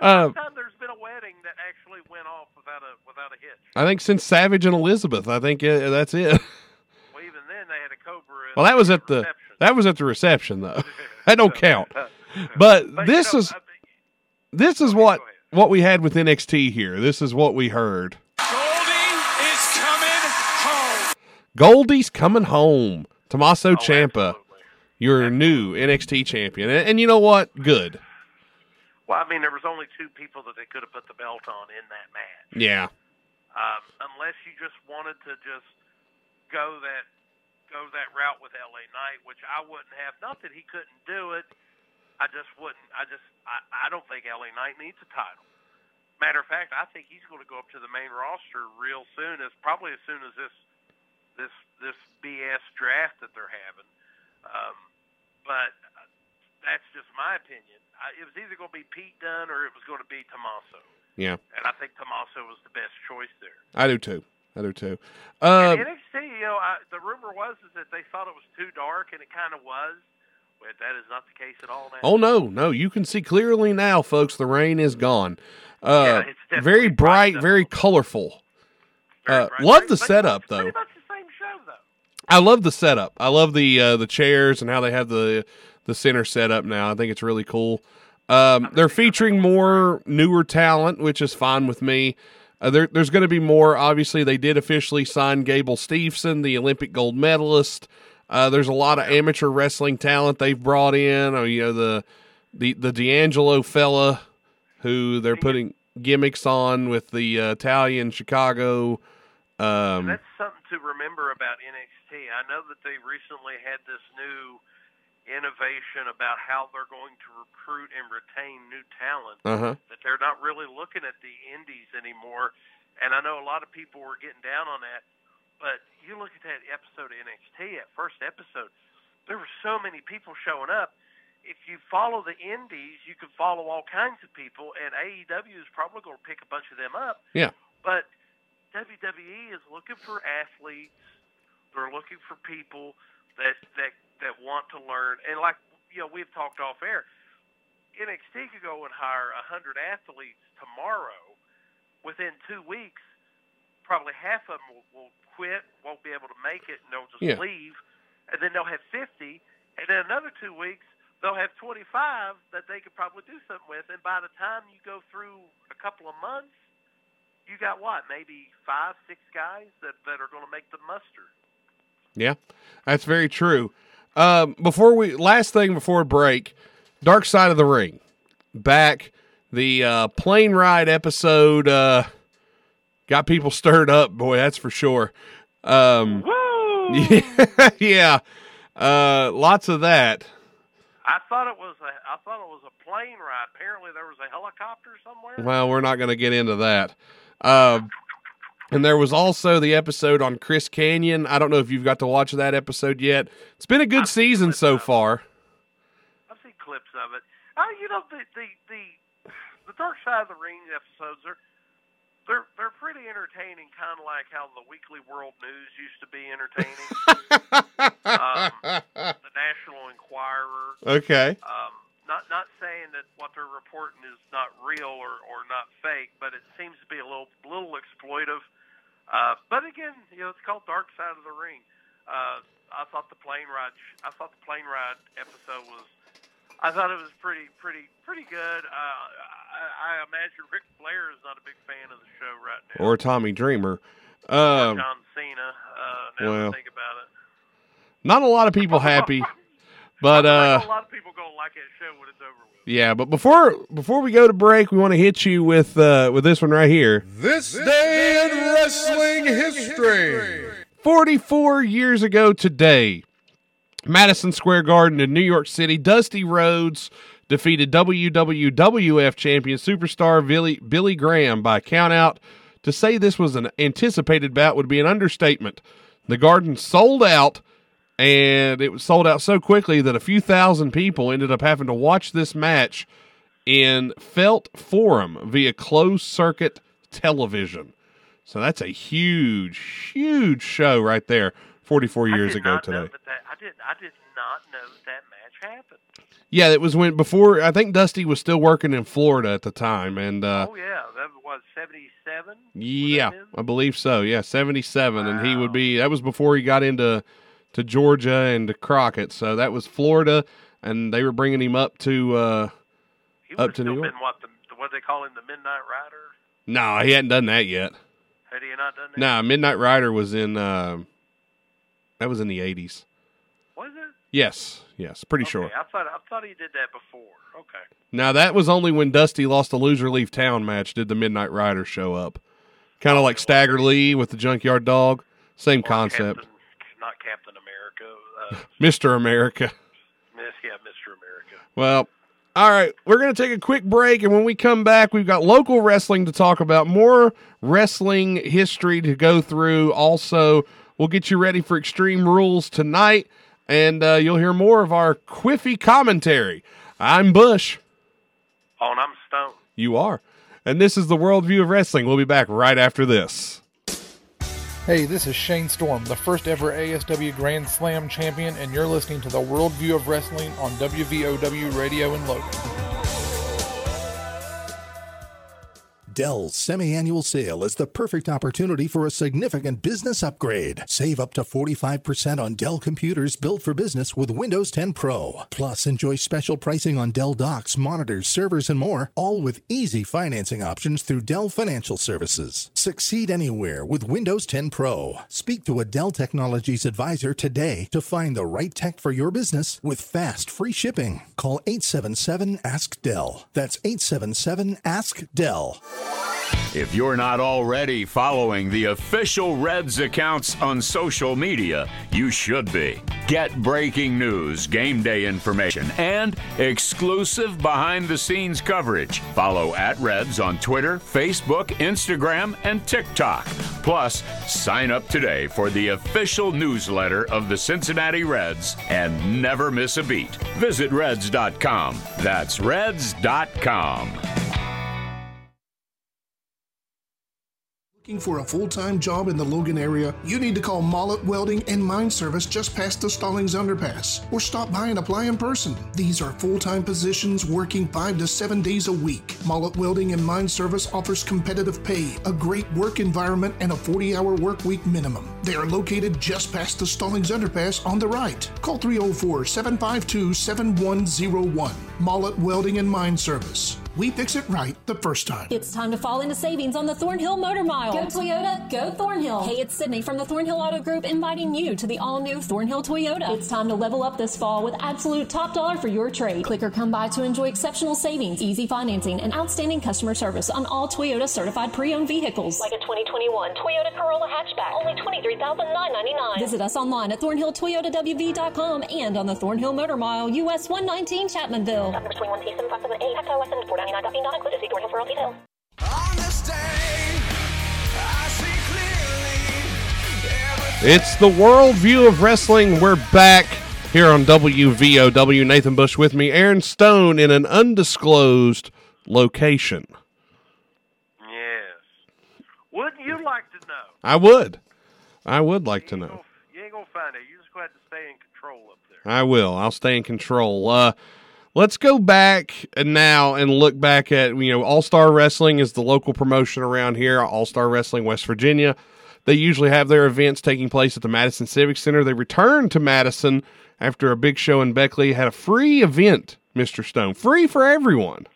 Uh, time there's been a wedding that actually went off without a without a hitch. I think since Savage and Elizabeth, I think uh, that's it. Well, even then they had a Cobra. Well, that was at the reception. that was at the reception though. That don't count. But But, this you know, is I- this is what what we had with NXT here. This is what we heard. Goldie is coming home. Goldie's coming home. Tommaso Oh, Ciampa, absolutely. your new NXT champion, and, and you know what? Good. Well, I mean, there was only two people that they could have put the belt on in that match. Yeah, um, unless you just wanted to just go that go that route with LA Knight, which I wouldn't have. Not that he couldn't do it, I just wouldn't. I just I, I don't think LA Knight needs a title. Matter of fact, I think he's going to go up to the main roster real soon, as probably as soon as this this this BS draft that they're having. Um, but uh, that's just my opinion. I, it was either going to be Pete Dunne or it was going to be Tommaso, yeah, and I think Tommaso was the best choice there. I do too. I do too. Uh, And NXT, you know, I, the rumor was is that they thought it was too dark, and it kind of was. But that is not the case at all now. oh no, no, you can see clearly now, folks. The rain is gone. Uh, Yeah, very bright, very colorful. Very uh, bright. love the setup, though. Much the same show, though. I love the setup. I love the uh, the chairs and how they have the the center set up now. I think it's really cool. Um, they're featuring more newer talent, which is fine with me. Uh, there, there's going to be more. Obviously, they did officially sign Gable Steveson, the Olympic gold medalist. Uh, there's a lot of amateur wrestling talent they've brought in. Oh, you know the the the D'Angelo fella, who they're putting gimmicks on with the uh, Italian Chicago. Um, That's something to remember about NXT. I know that they recently had this new innovation about how they're going to recruit and retain new talent. uh huh. that they're not really looking at the indies anymore. And I know a lot of people were getting down on that. But you look at that episode of NXT, that first episode, there were so many people showing up. If you follow the indies, you can follow all kinds of people, and AEW is probably going to pick a bunch of them up. Yeah. But WWE is looking for athletes. They're looking for people that that that want to learn. And like you know, we've talked off air. NXT could go and hire a hundred athletes tomorrow. Within two weeks, probably half of them will, will quit, won't be able to make it, and they'll just Yeah. leave. And then they'll have fifty, and then another two weeks they'll have twenty-five that they could probably do something with. And by the time you go through a couple of months, you got what? Maybe five, six guys that that are going to make the muster. Yeah, that's very true. Um, before we last thing before break, Dark Side of the Ring, back the uh, plane ride episode uh, got people stirred up. Boy, that's for sure. Um, Woo! yeah, yeah, uh, lots of that. I thought it was a I thought it was a plane ride. Apparently there was a helicopter somewhere. Well, we're not going to get into that. Um, and there was also the episode on Chris Kanyon. I don't know if you've got to watch that episode yet. It's been a good I've season so far. I've seen clips of it. Oh, you know the the the the Dark Side of the Ring episodes are they're they're pretty entertaining, kind of like how the Weekly World News used to be entertaining. the National Enquirer. okay. Um, not not saying that what they're reporting is not real or, or not fake, but it seems to be a little little exploitive. Uh, but again, you know, it's called Dark Side of the Ring. Uh, I thought the plane ride I thought the plane ride episode was I thought it was pretty pretty pretty good. Uh, I, I imagine Ric Flair is not a big fan of the show right now. Or Tommy Dreamer. Or Um, John Cena. Uh, now well, I think about it. not a lot of people happy, but uh, a lot of people gonna like that show when it's over with. yeah. But before before we go to break, we want to hit you with uh, with this one right here. This day in wrestling history. 44 years ago today, Madison Square Garden in New York City, Dusty Rhodes defeated WWF champion superstar Billy, Billy Graham by countout. To say this was an anticipated bout would be an understatement. The Garden sold out, and it was sold out so quickly that a few thousand people ended up having to watch this match in Felt Forum via closed circuit television. So that's a huge, huge show right there. Forty-four years ago today. that that, I did. I did not know that match happened. Yeah, it was when before. I think Dusty was still working in Florida at the time, and uh, oh yeah, that was seventy seven. yeah, I believe so. Yeah, seventy-seven, and he would be. That was before he got into to Georgia and to Crockett. So that was Florida, and they were bringing him up to. uh he up to New York. been what the what they call him the Midnight Rider. No, he hadn't done that yet. Had he not done that? Nah, Midnight Rider was in. Uh, that was in the eighties. Was it? Yes, yes, pretty sure. I thought I thought he did that before. Okay. Now that was only when Dusty lost a loser leave town match. Did the Midnight Riders show up? Kind of like Stagger Lee with the Junkyard Dog. Same Or concept. Captain, not Captain America. Uh, Mr. America. Miss, yeah, Mr. America. Well, all right, we're going to take a quick break, and when we come back, we've got local wrestling to talk about, more wrestling history to go through. Also, we'll get you ready for Extreme Rules tonight, and uh, you'll hear more of our quiffy commentary. I'm Bush. Oh, and I'm Stone. You are. And this is the Worldview of Wrestling. We'll be back right after this. Hey, this is Shane Storm, the first ever ASW Grand Slam champion, and you're listening to the Worldview of Wrestling on WVOW Radio in Logan. Dell's semi-annual sale is the perfect opportunity for a significant business upgrade. Save up to 45% on Dell computers built for business with Windows 10 Pro. Plus, enjoy special pricing on Dell docks, monitors, servers, and more, all with easy financing options through Dell Financial Services. Succeed anywhere with Windows 10 Pro. Speak to a Dell Technologies advisor today to find the right tech for your business with fast, free shipping. Call 877 Ask Dell. That's 877 Ask Dell. If you're not already following the official Reds accounts on social media, you should be. Get breaking news, game day information, and exclusive behind the scenes coverage. Follow at Reds on Twitter, Facebook, Instagram, and TikTok. Plus, sign up today for the official newsletter of the Cincinnati Reds and never miss a beat. Visit Reds.com. That's Reds.com. Looking for a full-time job in the Logan area? You need to call Mollet Welding and Mine Service just past the Stallings Underpass, or stop by and apply in person. These are full-time positions working five to seven days a week. Mollet Welding and Mine Service offers competitive pay, a great work environment, and a 40-hour work week minimum. They are located just past the Stallings Underpass on the right. Call 304-752-7101. Mollet Welding and Mine Service. We fix it right the first time. It's time to fall into savings on the Thornhill Motor Mile. Go Toyota, go Thornhill. Hey, it's Sydney from the Thornhill Auto Group inviting you to the all new Thornhill Toyota. It's time to level up this fall with absolute top dollar for your trade. Click or come by to enjoy exceptional savings, easy financing, and outstanding customer service on all Toyota certified pre owned vehicles. Like a 2021 Toyota Corolla hatchback, only $23,999. Visit us online at thornhilltoyotawv.com and on the Thornhill Motor Mile, US 119 Chapmanville. Number 21 T7578, Hector West and 499.fee not included. See Thornhill for all details. It's the Worldview of Wrestling. We're back here on WVOW. Nathan Bush with me, Aaron Stone in an undisclosed location. Yes. Wouldn't you like to know? I would. I would like to know. You ain't gonna find it. You just gonna have to stay in control up there. I will. I'll stay in control. Uh, let's go back now and look back at you know All Star Wrestling is the local promotion around here. All Star Wrestling West Virginia. They usually have their events taking place at the Madison Civic Center. They returned to Madison after a big show in Beckley. Had a free event, Mister Stone, free for everyone.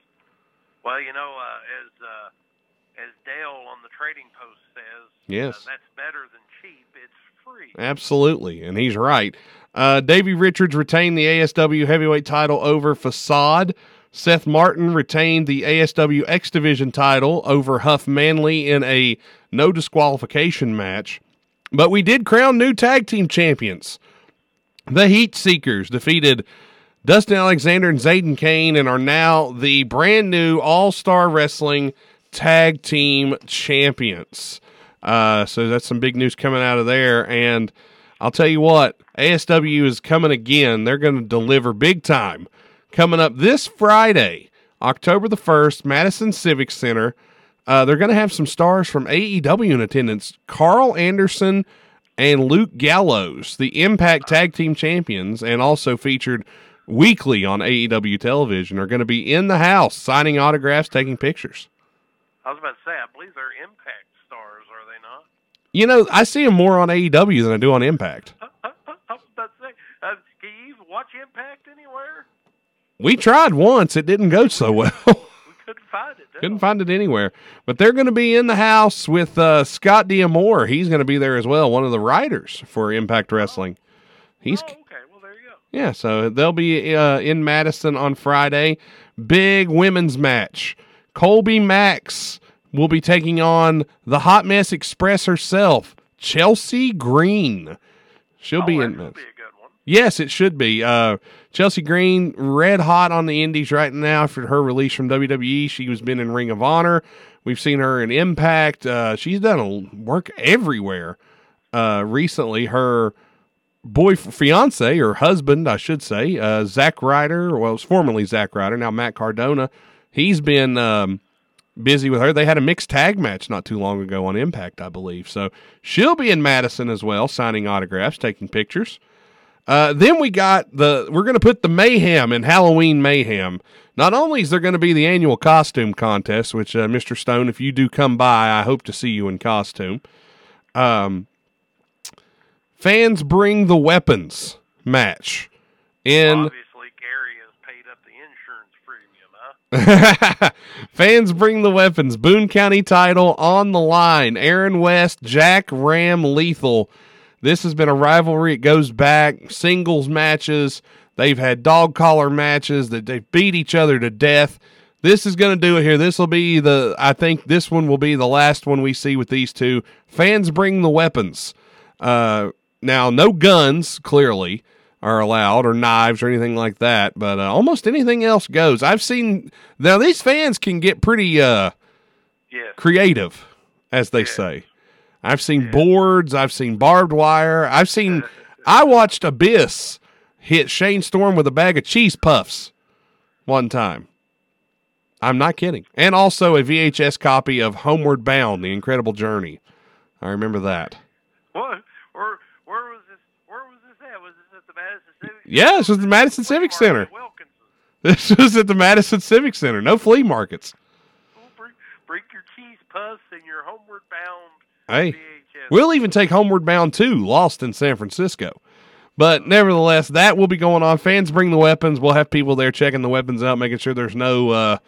Well, you know, uh, as uh, as Dale on the Trading Post says, Yes. uh, that's better than cheap. It's free. Absolutely, and he's right. Uh, Davey Richards retained the ASW heavyweight title over Facade. Seth Martin retained the ASW X Division title over Huff Manley in a no disqualification match. But we did crown new tag team champions. The Heat Seekers defeated Dustin Alexander and Zayden Kane and are now the brand new All Star Wrestling Tag Team Champions. Uh, so that's some big news coming out of there. And I'll tell you what, ASW is coming again. They're going to deliver big time. Coming up this Friday, October the 1st, Madison Civic Center. Uh, they're going to have some stars from AEW in attendance. Karl Anderson and Luke Gallows, the Impact Tag Team Champions, and also featured weekly on AEW television, are going to be in the house signing autographs, taking pictures. I was about to say, I believe they're Impact stars, are they not? You know, I see him more on AEW than I do on Impact. I was about to say, uh, can you even watch Impact anywhere? We tried once, it didn't go so well. We couldn't find it. Couldn't find it anywhere. But they're going to be in the house with uh, Scott D'Amore. He's going to be there as well, one of the writers for Impact Wrestling. He's Oh, okay. Well, there you go. Yeah, so they'll be uh, in Madison on Friday. Big women's match. Colby Max will be taking on the Hot Mess Express herself, Chelsea Green. She'll be in. Yes, it should be. Uh, Chelsea Green, red hot on the Indies right now after her release from WWE. She was been in Ring of Honor. We've seen her in Impact. Uh, she's done a work everywhere. Uh, recently, her boy fiance or husband, I should say, uh, Zack Ryder. Well, it was formerly Zack Ryder, now Matt Cardona. He's been um, busy with her. They had a mixed tag match not too long ago on Impact, I believe. So she'll be in Madison as well, signing autographs, taking pictures. Uh, then we got the we're going to put the mayhem in Halloween mayhem. Not only is there going to be the annual costume contest, which uh, Mr. Stone, if you do come by, I hope to see you in costume. Um, fans bring the weapons match in. Obviously, Gary has paid up the insurance premium, huh? Fans bring the weapons. Boone County title on the line. Aaron West, Jack Ram Lethal this has been a rivalry. It goes back singles matches. They've had dog collar matches that they've beat each other to death. This is going to do it here. This will be the, I think this one will be the last one we see with these two. Fans bring the weapons. Uh, now, no guns, clearly, are allowed, or knives, or anything like that, but uh, almost anything else goes. I've seen, now these fans can get pretty uh, yes. creative, as they say. I've seen boards. I've seen barbed wire. I've seen. I watched Abyss hit Shane Storm with a bag of cheese puffs one time. I'm not kidding. And also a VHS copy of Homeward Bound: The Incredible Journey. I remember that. What? Where? Where was this? Where was this at? Was this at the Madison Civic? Yeah, this was the Madison Civic Center. This was at the Madison Civic Center. No flea markets. Bring, bring your cheese puffs and your Homeward Bound Hey, we'll even take Homeward Bound too. Lost in San Francisco. But nevertheless, that will be going on. Fans bring the weapons. We'll have people there checking the weapons out, making sure there's no uh,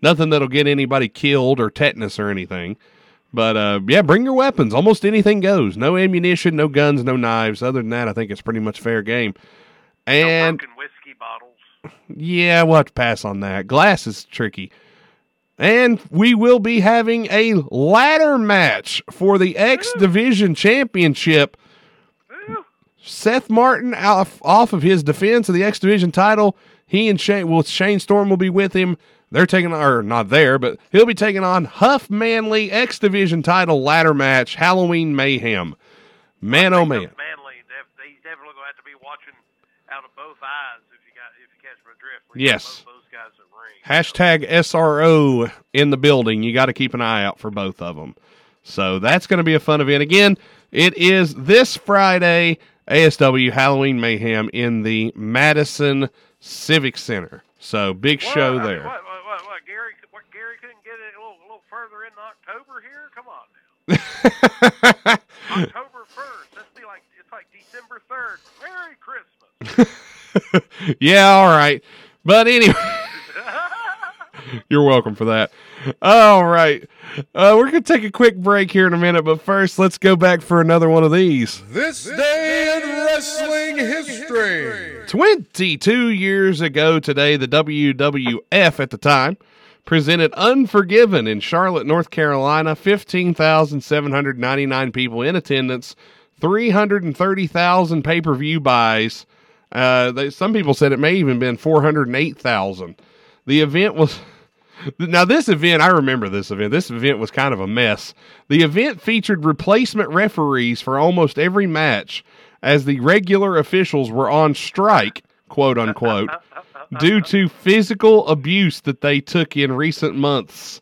nothing that'll get anybody killed or tetanus or anything. But uh, yeah, bring your weapons. Almost anything goes. No ammunition, no guns, no knives. Other than that, I think it's pretty much fair game. And no whiskey bottles. Yeah, we'll have to pass on that. Glass is tricky. And we will be having a ladder match for the X Division Championship. Seth Martin off, off of his defense of the X Division title. He and Shane, well, Shane Storm will be with him. They're taking, or not there, but he'll be taking on Huff Manley X Division title ladder match, Halloween Mayhem. Man, oh man. Manley, he's definitely going to have to be watching out of both eyes if you got if you catch my drift. Yes. Hashtag SRO in the building. You got to keep an eye out for both of them. So that's going to be a fun event. Again, it is this Friday, ASW Halloween Mayhem in the Madison Civic Center. So big what, show I mean, there. What, what, what, Gary, what, Gary couldn't get it a little, a little further in October here? Come on now. October 1st. Let's be like, it's like December 3rd. Merry Christmas. yeah, all right. But anyway. You're welcome for that. All right. Uh, we're going to take a quick break here in a minute, but first, let's go back for another one of these. This day in wrestling history. 22 years ago today, the WWF at the time presented Unforgiven in Charlotte, North Carolina. 15,799 people in attendance, 330,000 pay per view buys. Uh, they, some people said it may even been 408,000. The event was now, this event, I remember this event. This event was kind of a mess. The event featured replacement referees for almost every match as the regular officials were on strike, quote unquote, due to physical abuse that they took in recent months.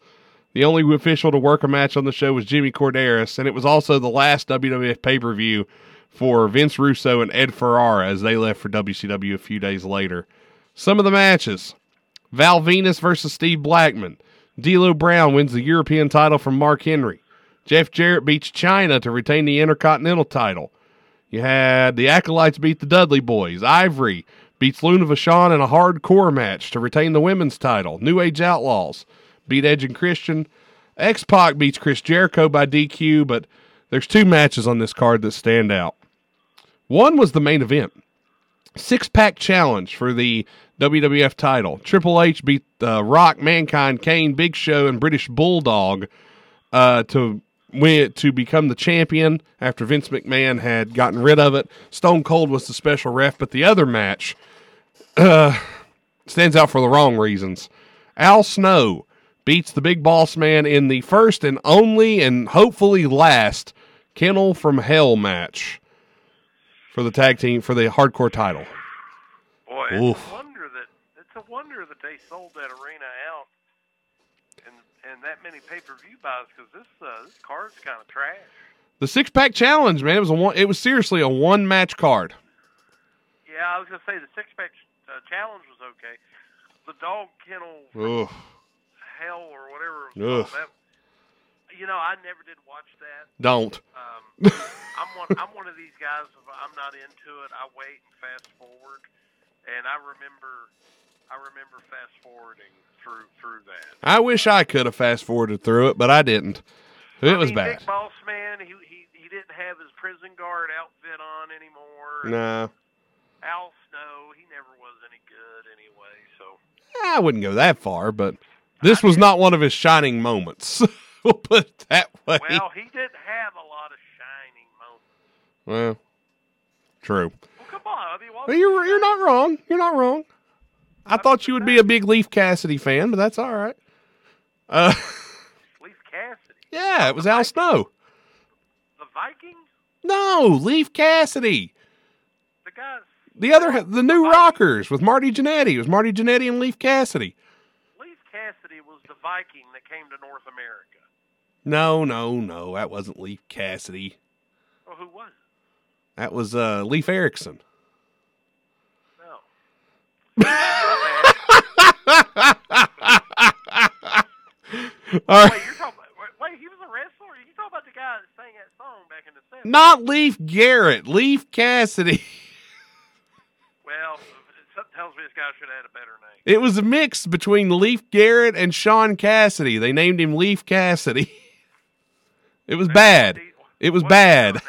The only official to work a match on the show was Jimmy Korderas, and it was also the last WWF pay per view for Vince Russo and Ed Ferrara as they left for WCW a few days later. Some of the matches Val Venis versus Steve Blackman. D'Lo Brown wins the European title from Mark Henry. Jeff Jarrett beats Chyna to retain the Intercontinental title. You had the Acolytes beat the Dudley Boyz. Ivory beats Luna Vachon in a hardcore match to retain the women's title. New Age Outlaws beat Edge and Christian. X Pac beats Chris Jericho by DQ, but there's two matches on this card that stand out. One was the main event. six pack challenge for the WWF title. Triple H beat uh, Rock, Mankind, Kane, Big Show, and British Bulldog uh, to win to become the champion after Vince McMahon had gotten rid of it. Stone Cold was the special ref, but the other match uh, stands out for the wrong reasons. Al Snow beats the Big Boss Man in the first and only and hopefully last Kennel from Hell match for the tag team for the hardcore title. Boy, it's Oof. a wonder that it's a wonder that they sold that arena out and and that many pay per view buys because this uh, this card's kind of trash. The six pack challenge, man, it was a one. It was seriously a one match card. Yeah, I was gonna say the six pack uh, challenge was okay. The dog kennel Ugh. hell or whatever. It was called, that, you know, I never did watch that. Don't. Um, I'm one. I'm one of these guys. If I'm not into it, I wait and fast forward. And I remember, I remember fast forwarding through through that. I wish I could have fast forwarded through it, but I didn't. It I was mean, bad. Big Boss Man, he, he he didn't have his prison guard outfit on anymore. Nah, Al Snow, he never was any good anyway. So I wouldn't go that far, but this was not one of his shining moments. we'll put it that way. well, he didn't have a lot of shining moments. Well, true. Well, come on, I mean, Well, you're you're not wrong. You're not wrong. I thought you would be a big Leif Cassidy fan, but that's all right. Uh, Leif Cassidy, yeah, it was Al Snow. the Vikings, No, Leif Cassidy. the guys. The other, the new Rockers with Marty Jannetty. It was Marty Jannetty and Leif Cassidy. Leif Cassidy was the Viking that came to North America. No, no, no, that wasn't Leif Cassidy. Well, who was? That was uh, Leif Erickson. No. All right. Wait, you're talking. Wait, wait, he was a wrestler. You talking about the guy that sang that song back in the '70s? Not Leif Garrett, Leif Cassidy. Well, something tells me this guy should have had a better name. It was a mix between Leif Garrett and Shaun Cassidy. They named him Leif Cassidy. It was bad. It was bad.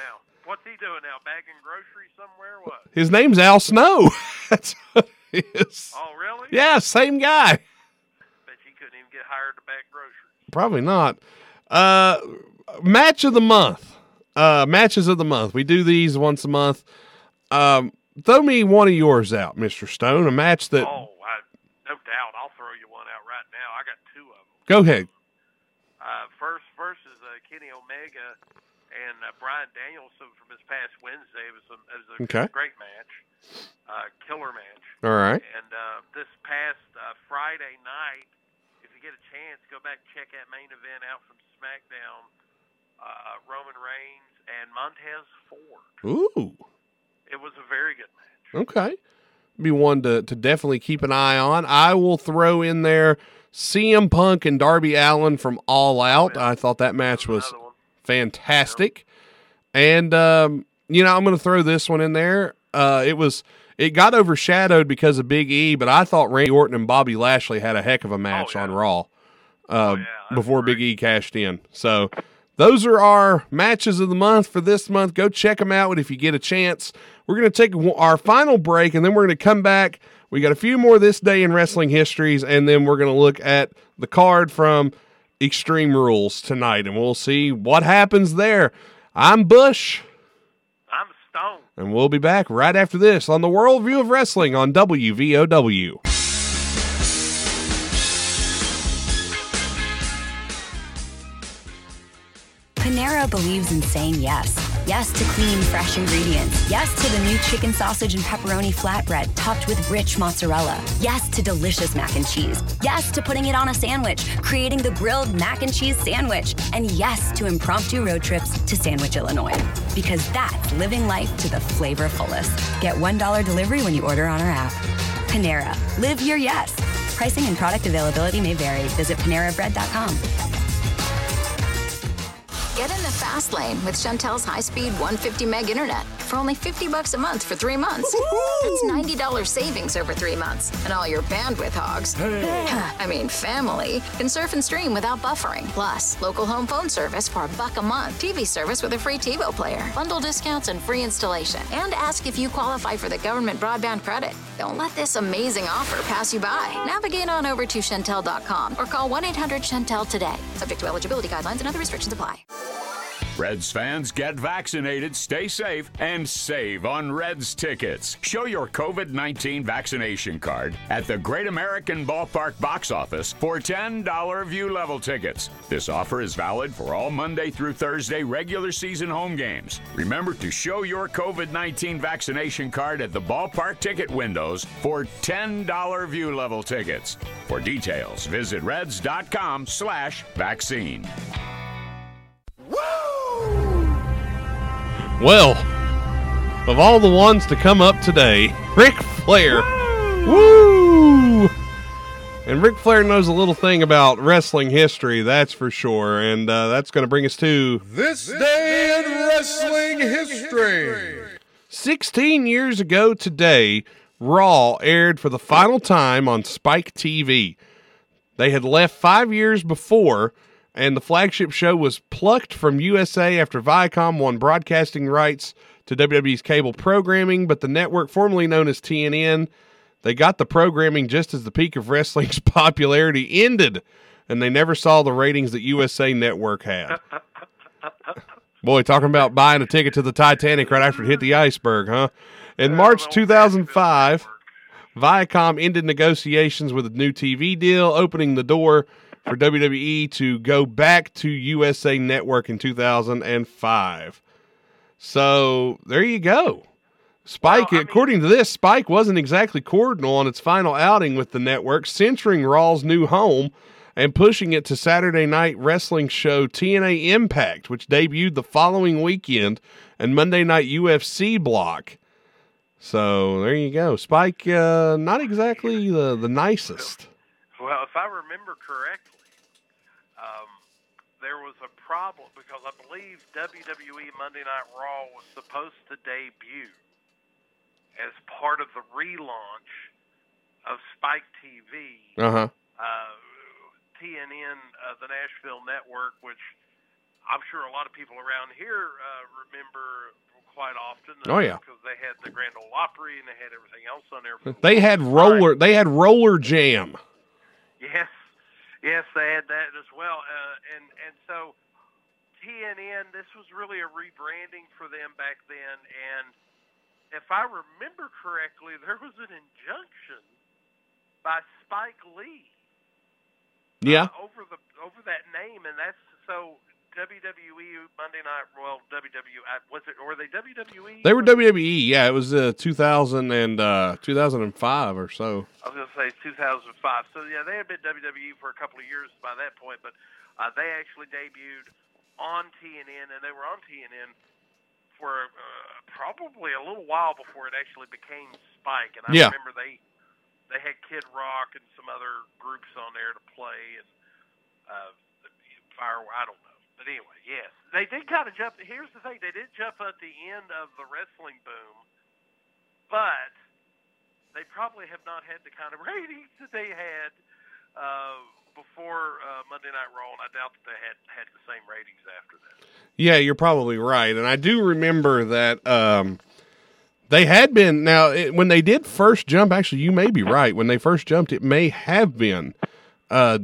What's he doing now? Bagging groceries somewhere? What? His name's Al Snow. That's what it is. Oh, really? Yeah, same guy. Bet you couldn't even get hired to bag groceries. Probably not. Uh, match of the month. Uh, matches of the month. We do these once a month. Um, throw me one of yours out, Mister Stone. A match that. Oh, I, no doubt. I'll throw you one out right now. I got two of them. Go ahead. Uh, first, Kenny Omega and uh, Bryan Danielson from this past Wednesday. It was a, it was a Okay. great match, uh, killer match. All right. And uh, this past uh, Friday night, if you get a chance, go back and check that main event out from SmackDown. Uh, Roman Reigns and Montez Ford. Ooh. It was a very good match. Okay. Be one to, to definitely keep an eye on. I will throw in there CM Punk and Darby Allin from All Out. I thought that match was fantastic. And um, you know, I'm going to throw this one in there. Uh, it was it got overshadowed because of Big E, but I thought Randy Orton and Bobby Lashley had a heck of a match on Raw uh, before Big E cashed in. So those are our matches of the month for this month. Go check them out if you get a chance. We're going to take our final break and then we're going to come back. We got a few more this day in wrestling histories, and then we're going to look at the card from Extreme Rules tonight, and we'll see what happens there. I'm Bush. I'm Stone. And we'll be back right after this on the Worldview of Wrestling on WVOW. Panera believes in saying yes. Yes to clean, fresh ingredients. Yes to the new chicken sausage and pepperoni flatbread topped with rich mozzarella. Yes to delicious mac and cheese. Yes to putting it on a sandwich, creating the grilled mac and cheese sandwich. And yes to impromptu road trips to Sandwich, Illinois. Because that's living life to the flavor fullest. Get $1 delivery when you order on our app. Panera. Live your yes. Pricing and product availability may vary. Visit PaneraBread.com. Get in the fast lane with Shentel's high speed 150 meg internet. for only 50 bucks a month for three months. That's $90 savings over three months. And all your bandwidth hogs, I mean family, can surf and stream without buffering. Plus, local home phone service for a buck a month, TV service with a free TiVo player, bundle discounts and free installation. And ask if you qualify for the government broadband credit. Don't let this amazing offer pass you by. Navigate on over to Shentel.com or call 1 800 Chantel today. Subject to eligibility guidelines and other restrictions apply. Reds fans, get vaccinated, stay safe, and save on Reds tickets. Show your COVID 19 vaccination card at the Great American Ballpark box office for $10 view level tickets. This offer is valid for all Monday through Thursday regular season home games. Remember to show your COVID 19 vaccination card at the ballpark ticket windows for $10 view level tickets. For details, visit reds.com slash vaccine. Well, of all the ones to come up today, Ric Flair. Woo! And Ric Flair knows a little thing about wrestling history, that's for sure. And uh, that's going to bring us to This day in wrestling history. 16 years ago today, Raw aired for the final time on Spike TV. They had left five years before, and the flagship show was plucked from USA after Viacom won broadcasting rights to WWE's cable programming, but the network formerly known as TNN, they got the programming just as the peak of wrestling's popularity ended, and they never saw the ratings that USA Network had. Boy, talking about buying a ticket to the Titanic right after it hit the iceberg, huh? In March 2005, Viacom ended negotiations with a new TV deal, opening the door for WWE to go back to USA Network in 2005. So there you go. Spike, according to this, Spike wasn't exactly cordial on its final outing with the network, censoring Raw's new home and pushing it to Saturday night wrestling show TNA Impact, which debuted the following weekend, and Monday night UFC block. So there you go. Spike, uh, not exactly the, the nicest. Well, if I remember correctly, um, there was a problem because I believe WWE Monday Night Raw was supposed to debut as part of the relaunch of Spike TV. Uh huh. uh, TNN, uh, the Nashville network, which I'm sure a lot of people around here uh, remember quite often. Oh, yeah. because they had the Grand Ole Opry and they had everything else on there. They had roller. They had roller jam. Yes, they had that as well. Uh, and and so TNN, this was really a rebranding for them back then. And if I remember correctly, there was an injunction by Spike Lee Yeah. uh, over the over that name, and that's so WWE Monday Night. Well, WWE was it or were they WWE? They were WWE. Yeah, it was uh, 2000 and uh, 2005 or so. I was going to say 2005. So yeah, they had been WWE for a couple of years by that point, but uh, they actually debuted on TNN, and they were on TNN for uh, probably a little while before it actually became Spike. And I Yeah. remember they they had Kid Rock and some other groups on there to play, and uh, Fire. I don't know, but anyway, yes, they did kind of jump. Here's the thing: they did jump at the end of the wrestling boom, but they probably have not had the kind of ratings that they had uh, before uh, Monday Night Raw, and I doubt that they had had the same ratings after that. Yeah, you're probably right. And I do remember that um, they had been now it, when they did first jump. Actually, you may be right. When they first jumped, it may have been uh,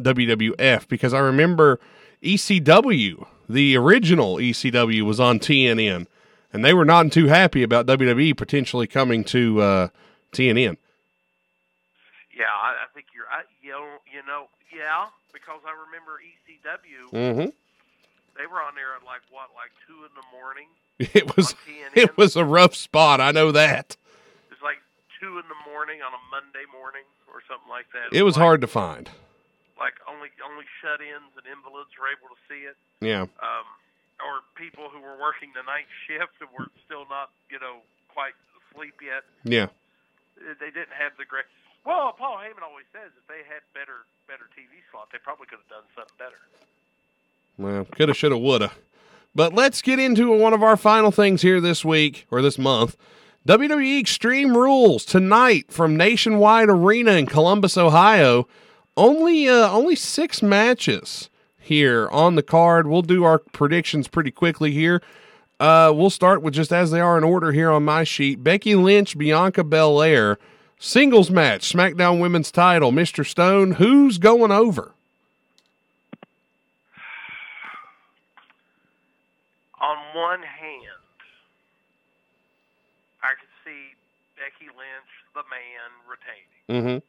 WWF because I remember ECW, the original ECW, was on TNN, and they were not too happy about WWE potentially coming to uh, TNN. Yeah, I, I think you're. I, you know, you know, yeah, because I remember ECW. Mm-hmm. They were on there at like what, like two in the morning. It was it was a rough spot. I know that. It was like two in the morning on a Monday morning or something like that. It was like, hard to find. Like only only shut-ins and invalids were able to see it. Yeah. um, or people who were working the night shift and were still not, you know, quite asleep yet. Yeah. They didn't have the great. Well, Paul Heyman always says if they had better better TV slot, they probably could have done something better. Well, coulda, shoulda, woulda. But let's get into one of our final things here this week or this month. WWE Extreme Rules tonight from Nationwide Arena in Columbus, Ohio. Only uh, only six matches here on the card. We'll do our predictions pretty quickly here. Uh, we'll start with just as they are in order here on my sheet. Becky Lynch, Bianca Belair, singles match, SmackDown Women's Title. Mr. Stone, who's going over? On one hand, I could see Becky Lynch, the man, retaining. Mm-hmm.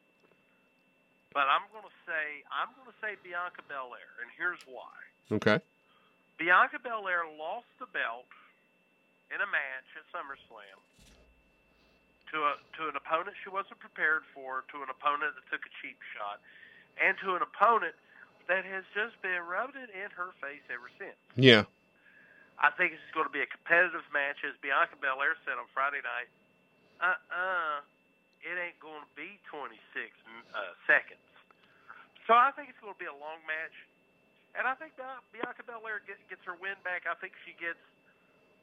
But I'm going to say I'm going to say Bianca Belair, and here's why. Okay. Bianca Belair lost the belt in a match at SummerSlam to a to an opponent she wasn't prepared for, to an opponent that took a cheap shot, and to an opponent that has just been rubbed it in her face ever since. Yeah. I think it's going to be a competitive match, as Bianca Belair said on Friday night. Uh-uh, it ain't going to be 26 uh, seconds. So I think it's going to be a long match, and I think Bianca Belair gets, gets her win back. I think she gets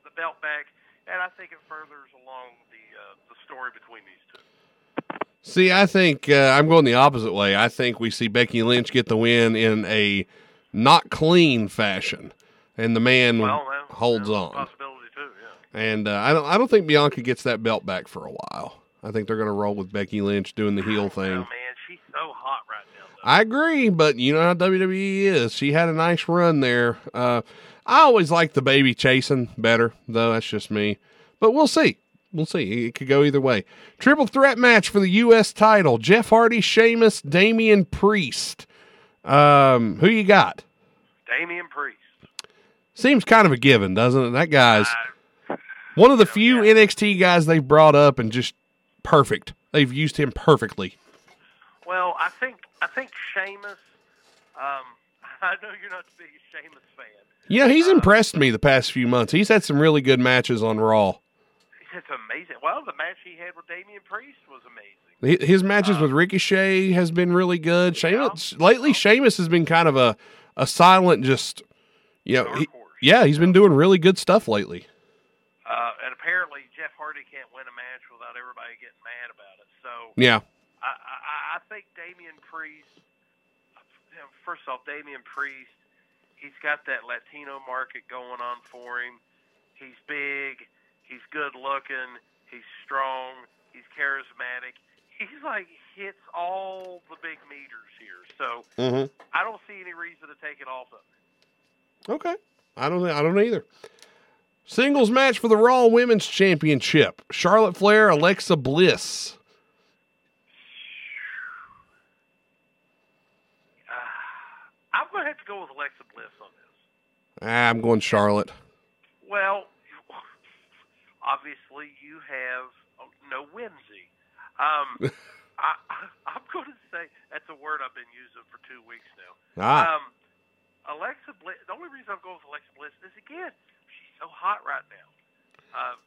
the belt back, and I think it furthers along the uh, the story between these two. See, I think uh, I'm going the opposite way. I think we see Becky Lynch get the win in a not clean fashion, and the man Well, holds on. Possibility too, yeah. And uh, I don't, I don't think Bianca gets that belt back for a while. I think they're going to roll with Becky Lynch doing the heel thing. Oh man, she's so hot right now. I agree, but you know how WWE is. She had a nice run there. Uh, I always like the baby chasing better, though. That's just me. But we'll see. We'll see. It could go either way. Triple threat match for the U.S. title: Jeff Hardy, Sheamus, Damian Priest. Um, who you got? Damian Priest. Seems kind of a given, doesn't it? That guy's one of the few NXT guys they've brought up and just perfect. They've used him perfectly. Well, I think I think Sheamus. Um, I know you're not the biggest Sheamus fan. Yeah, he's impressed me the past few months. He's had some really good matches on Raw. It's amazing. Well, the match he had with Damian Priest was amazing. His matches with Ricochet has been really good. Sheamus lately, Sheamus has been kind of a a silent, just you know, he, yeah, he's been doing really good stuff lately. Uh, and apparently, Jeff Hardy can't win a match without everybody getting mad about it. So, Yeah, think Damian Priest. you know, First off, Damian Priest, he's got that Latino market going on for him. He's big. He's good looking. He's strong. He's charismatic. He's like hits all the big meters here. So Mhm. I don't see any reason to take it off of him. okay. I don't, I don't either. Singles match for the Raw Women's Championship: Charlotte Flair, Alexa Bliss. I'm going to have to go with Alexa Bliss on this. Ah, I'm going Charlotte. Well, obviously you have oh, no whimsy. Um, I, I'm going to say that's a word I've been using for two weeks now. Ah. Um, Alexa Bliss. The only reason I'm going with Alexa Bliss is again, she's so hot right now. Uh,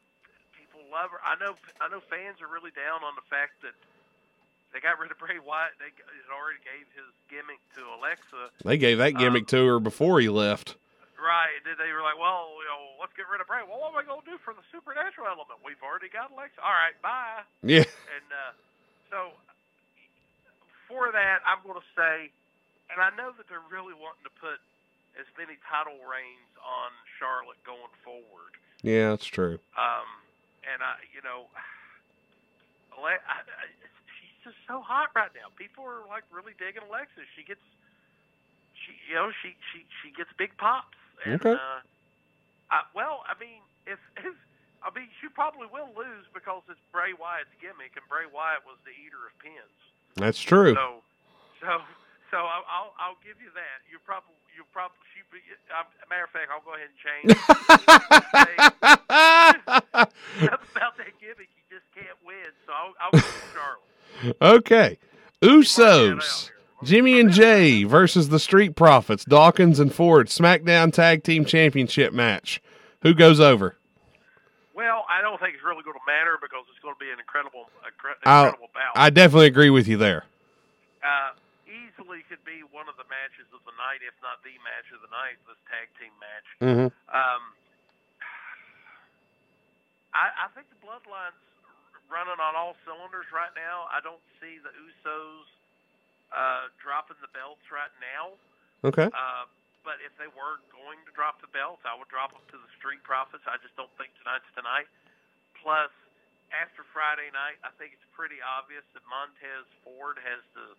people love her. I know. I know fans are really down on the fact that they got rid of Bray Wyatt. They already gave his gimmick to Alexa. They gave that gimmick to her before he left. Right. Then they were like, well, you know, let's get rid of Bray. Well, what am I going to do for the supernatural element? We've already got Alexa. All right, bye. Yeah. And uh, so for that, I'm going to say, and I know that they're really wanting to put as many title reigns on Charlotte going forward. Yeah, that's true. Um, and I, you know, I, I, just so hot right now. People are like really digging Alexa. She gets, she, you know, she she she gets big pops. And, Okay. Uh, I, well, I mean, if if I mean, she probably will lose because it's Bray Wyatt's gimmick, and Bray Wyatt was the eater of pins. That's true. So, so, so I'll I'll, I'll give you that. You probably you probably she. Matter of fact, I'll go ahead and change. Something about that gimmick, you just can't win. So I'll, I'll go with Charlotte. Okay. Usos. Jimmy and Jay versus the Street Profits, Dawkins and Ford, SmackDown Tag Team Championship match. Who goes over? Well, I don't think it's really going to matter because it's going to be an incredible, incredible bout. I definitely agree with you there. uh, easily could be one of the matches of the night, if not the match of the night. This tag team match. Mhm. Um, I, I think the Bloodline's running on all cylinders right now. I don't see the Usos uh, dropping the belts right now. Okay. Uh, but if they were going to drop the belts, I would drop them to the Street Profits. I just don't think tonight's tonight. Plus, after Friday night, I think it's pretty obvious that Montez Ford has the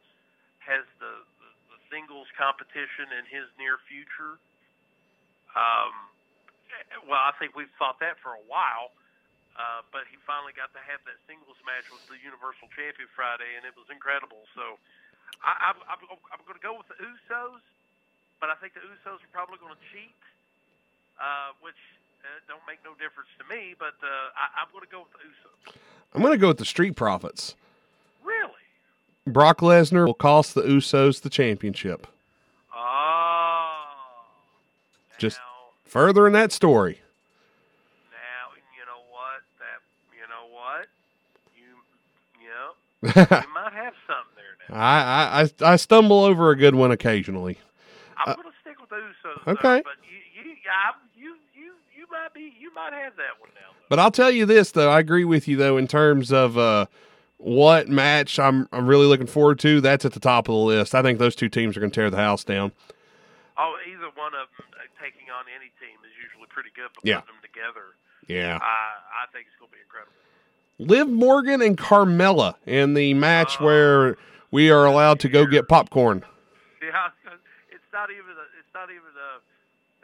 has the, the, the singles competition in his near future. Um, well, I think we've thought that for a while, uh, but he finally got to have that singles match with the Universal Champion Friday, and it was incredible. So I, I'm, I'm, I'm going to go with the Usos, but I think the Usos are probably going to cheat, uh, which uh, don't make no difference to me. But uh, I, I'm going to go with the Usos. I'm going to go with the Street Profits. Really? Brock Lesnar will cost the Usos the championship. Oh, Just furthering that story. now you know what? That you know what? You, might have something there. I, I I I stumble over a good one occasionally. I'm Uh, going to stick with Usos. though, okay. but you, you, yeah, you, you, you might be, you might have that one now. But I'll tell you this though, I agree with you though in terms of uh, what match I'm I'm really looking forward to. That's at the top of the list. I think those two teams are going to tear the house down. Oh, either one of them uh, taking on any team is usually pretty good, but Yeah. putting them together, Yeah. I, I think it's going to be incredible. Liv Morgan and Carmella in the match where we are allowed to go get popcorn. Yeah, it's not even, a, it's not even a,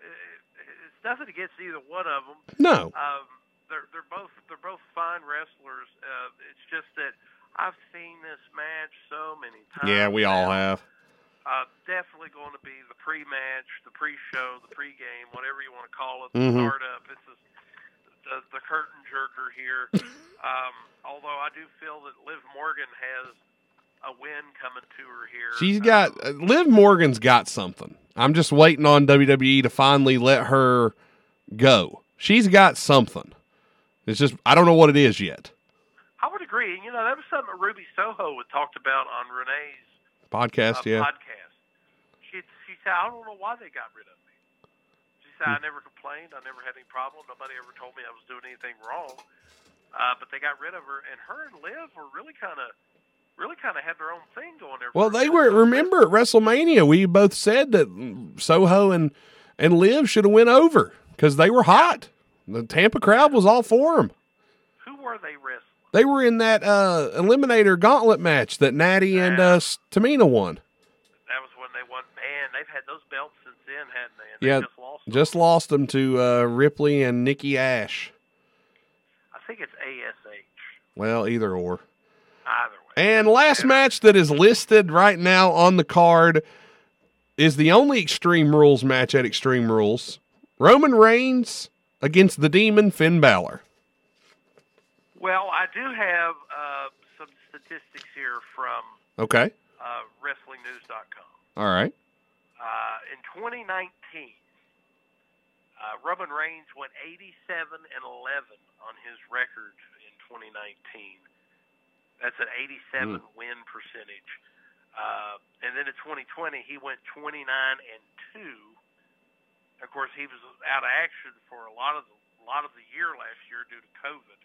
it's nothing against either one of them. No. Um, they're they're both they're both fine wrestlers. Uh, it's just that I've seen this match so many times. Yeah, we all have. Uh, definitely going to be the pre-match, the pre-show, the pre-game, whatever you want to call it, Mhm. startup. This is the, the curtain jerker here. um, although I do feel that Liv Morgan has a win coming to her here. She's got uh, Liv Morgan's got something. I'm just waiting on WWE to finally let her go. She's got something. It's just I don't know what it is yet. I would agree. And, you know, that was something that Ruby Soho had talked about on Renee's Podcast, uh, yeah. podcast. She she said, I don't know why they got rid of me. She said, I never complained. I never had any problem. Nobody ever told me I was doing anything wrong. Uh, but they got rid of her, and her and Liv were really kind of, really kind of had their own thing going there. Well, they were remember at WrestleMania we both said that Soho and and Liv should have went over because they were hot. The Tampa crowd was all for them. Who were they wrestling? They were in that uh, Eliminator Gauntlet match that Natty and uh, Tamina won. That was when they won. Man, they've had those belts since then, hadn't they? And Yeah. Just lost them to uh, Ripley and Nikki Ash. I think it's ASH. Well, either or. Either way. And last match that is listed right now on the card is the only Extreme Rules match at Extreme Rules. Roman Reigns against the Demon Finn Balor. Well, I do have uh, some statistics here from Okay. uh, WrestlingNews.com. All right. Uh, in 2019, uh, Roman Reigns went 87 and 11 on his record in 2019. That's an 87 win percentage. Uh, and then in 2020, he went 29 and two. Of course, he was out of action for a lot of the, a lot of the year last year due to COVID.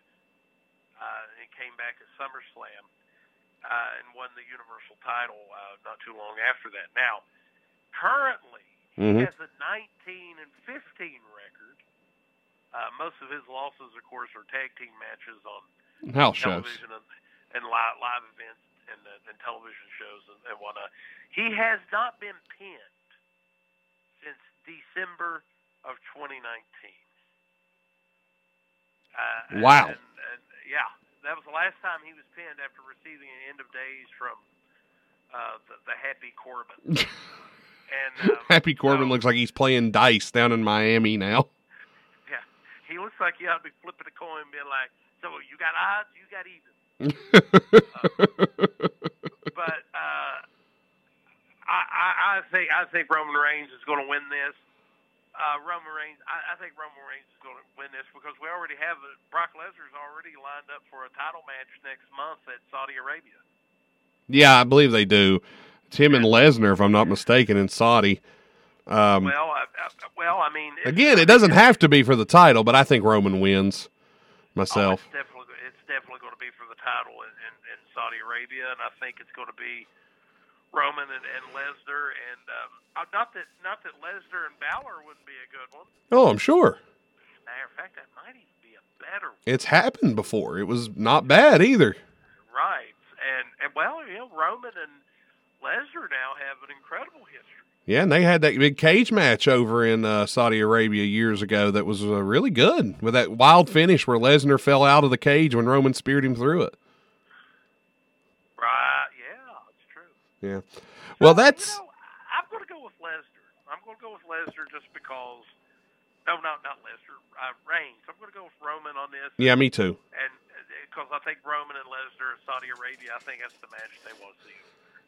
Uh, and came back at SummerSlam uh, and won the Universal title uh, not too long after that. Now, currently, Mhm. he has a 19 and 15 record. Uh, most of his losses, of course, are tag team matches on House shows. television and, and live, live events and, uh, and television shows and, and whatnot. He has not been pinned since December of 2019. Uh, Wow. And, and, yeah, that was the last time he was pinned after receiving an end of days from uh, the, the Happy Corbin. and um, Happy Corbin looks like he's playing dice down in Miami now. yeah, he looks like he ought to be flipping a coin, and being like, "So you got odds, you got even." but uh, I, I, I think I think Roman Reigns is going to win this. Uh, Roman Reigns, I, I think Roman Reigns is going to win this because we already have a, Brock Lesnar's already lined up for a title match next month at Saudi Arabia. Yeah, I believe they do. It's him and Lesnar, if I'm not mistaken, in Saudi. Um, well, I, I, well, I mean, again, it doesn't have to be for the title, but I think Roman wins myself. It's definitely, it's definitely going to be for the title in, in, in Saudi Arabia, and I think it's going to be Roman and, and Lesnar. And um, uh, not that not that Lesnar and Balor wouldn't be a good one. Oh, I'm sure. Matter of fact, that might even be a better one. It's happened before. It was not bad either. Right. And, and well, you know, Roman and Lesnar now have an incredible history. Yeah, and they had that big cage match over in uh, Saudi Arabia years ago that was uh, really good with that wild finish where Lesnar fell out of the cage when Roman speared him through it. Right. Yeah, it's true. Yeah. Well, that's You know, I'm going to go with Lesnar. I'm going to go with Lesnar just because. No, not not Lesnar. Uh, Reigns. I'm going to go with Roman on this. yeah, me too. And because I think Roman and Lesnar in Saudi Arabia, I think that's the match they want to see.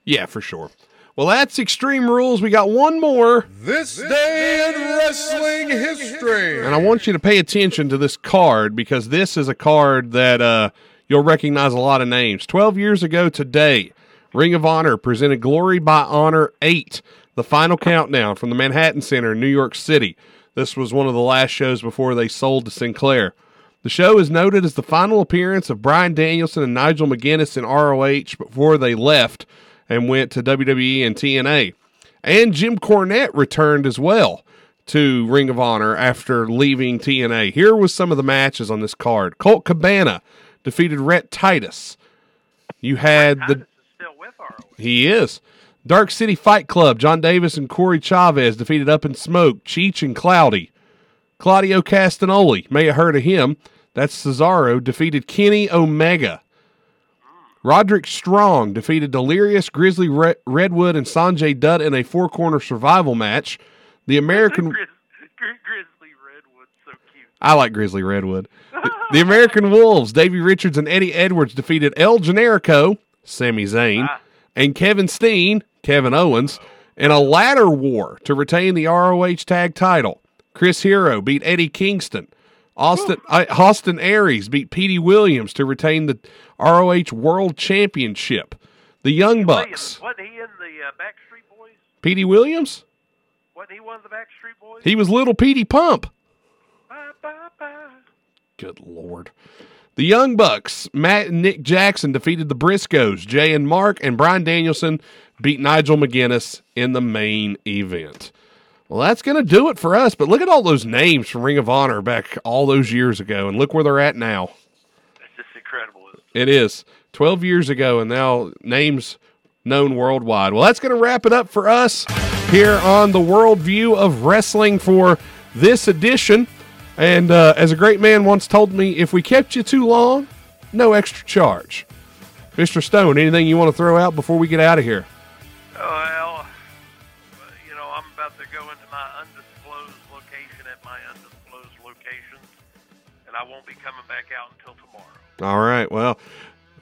Yeah, for sure. Well, that's Extreme Rules. We got one more. This day in wrestling history. And I want you to pay attention to this card because this is a card that uh, you'll recognize a lot of names. 12 years ago today, Ring of Honor presented Glory by Honor 8, the final countdown from the Manhattan Center in New York City. This was one of the last shows before they sold to Sinclair. The show is noted as the final appearance of Bryan Danielson and Nigel McGuinness in ROH before they left and went to WWE and TNA. And Jim Cornette returned as well to Ring of Honor after leaving TNA. Here was some of the matches on this card. Colt Cabana defeated Rhett Titus. You had the he is. Dark City Fight Club, Jon Davis and Kory Chavis defeated Up in Smoke, Cheech and Cloudy. Claudio Castagnoli, may have heard of him. That's Cesaro, defeated Kenny Omega. Roderick Strong defeated Delirious, Grizzly Re- Redwood, and Sanjay Dutt in a four corner survival match. The American. Grizzly Redwood's so cute. I like Grizzly Redwood. The, the American Wolves, Davey Richards and Eddie Edwards defeated El Generico, Sami Zayn, ah. and Kevin Steen, Kevin Owens, in a ladder war to retain the ROH tag title. Chris Hero beat Eddie Kingston. Austin uh, Austin Aries beat Petey Williams to retain the ROH World Championship. The Young Bucks. Wasn't he in the uh, Backstreet Boys? Petey Williams? Wasn't he one of the Backstreet Boys? He was little Petey Pump. Good lord. The Young Bucks, Matt and Nick Jackson defeated the Briscoes. Jay and Mark and Bryan Danielson beat Nigel McGuinness in the main event. Well, that's going to do it for us. But look at all those names from Ring of Honor back all those years ago, and look where they're at now. It's just incredible. Isn't It is 12 years ago, and now names known worldwide. Well, that's going to wrap it up for us here on the Worldview of Wrestling for this edition. And uh, as a great man once told me, if we kept you too long, no extra charge. Mr. Stone, anything you want to throw out before we get out of here? You All right. Well,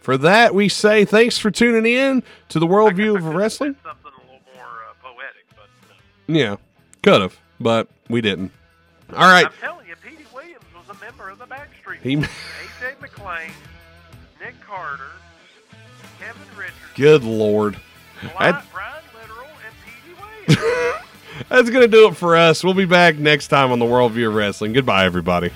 for that, we say thanks for tuning in to the Worldview of Wrestling. Something a little more uh, poetic, but Yeah, could have, but we didn't. All right. I'm telling you, Petey Williams was a member of the Backstreet He-. A.J. McLean, Nick Carter, Kevin Richards, Good Lord. Brian, Brian Littrell, and Petey Williams. that's going to do it for us. We'll be back next time on the Worldview of Wrestling. Goodbye, everybody.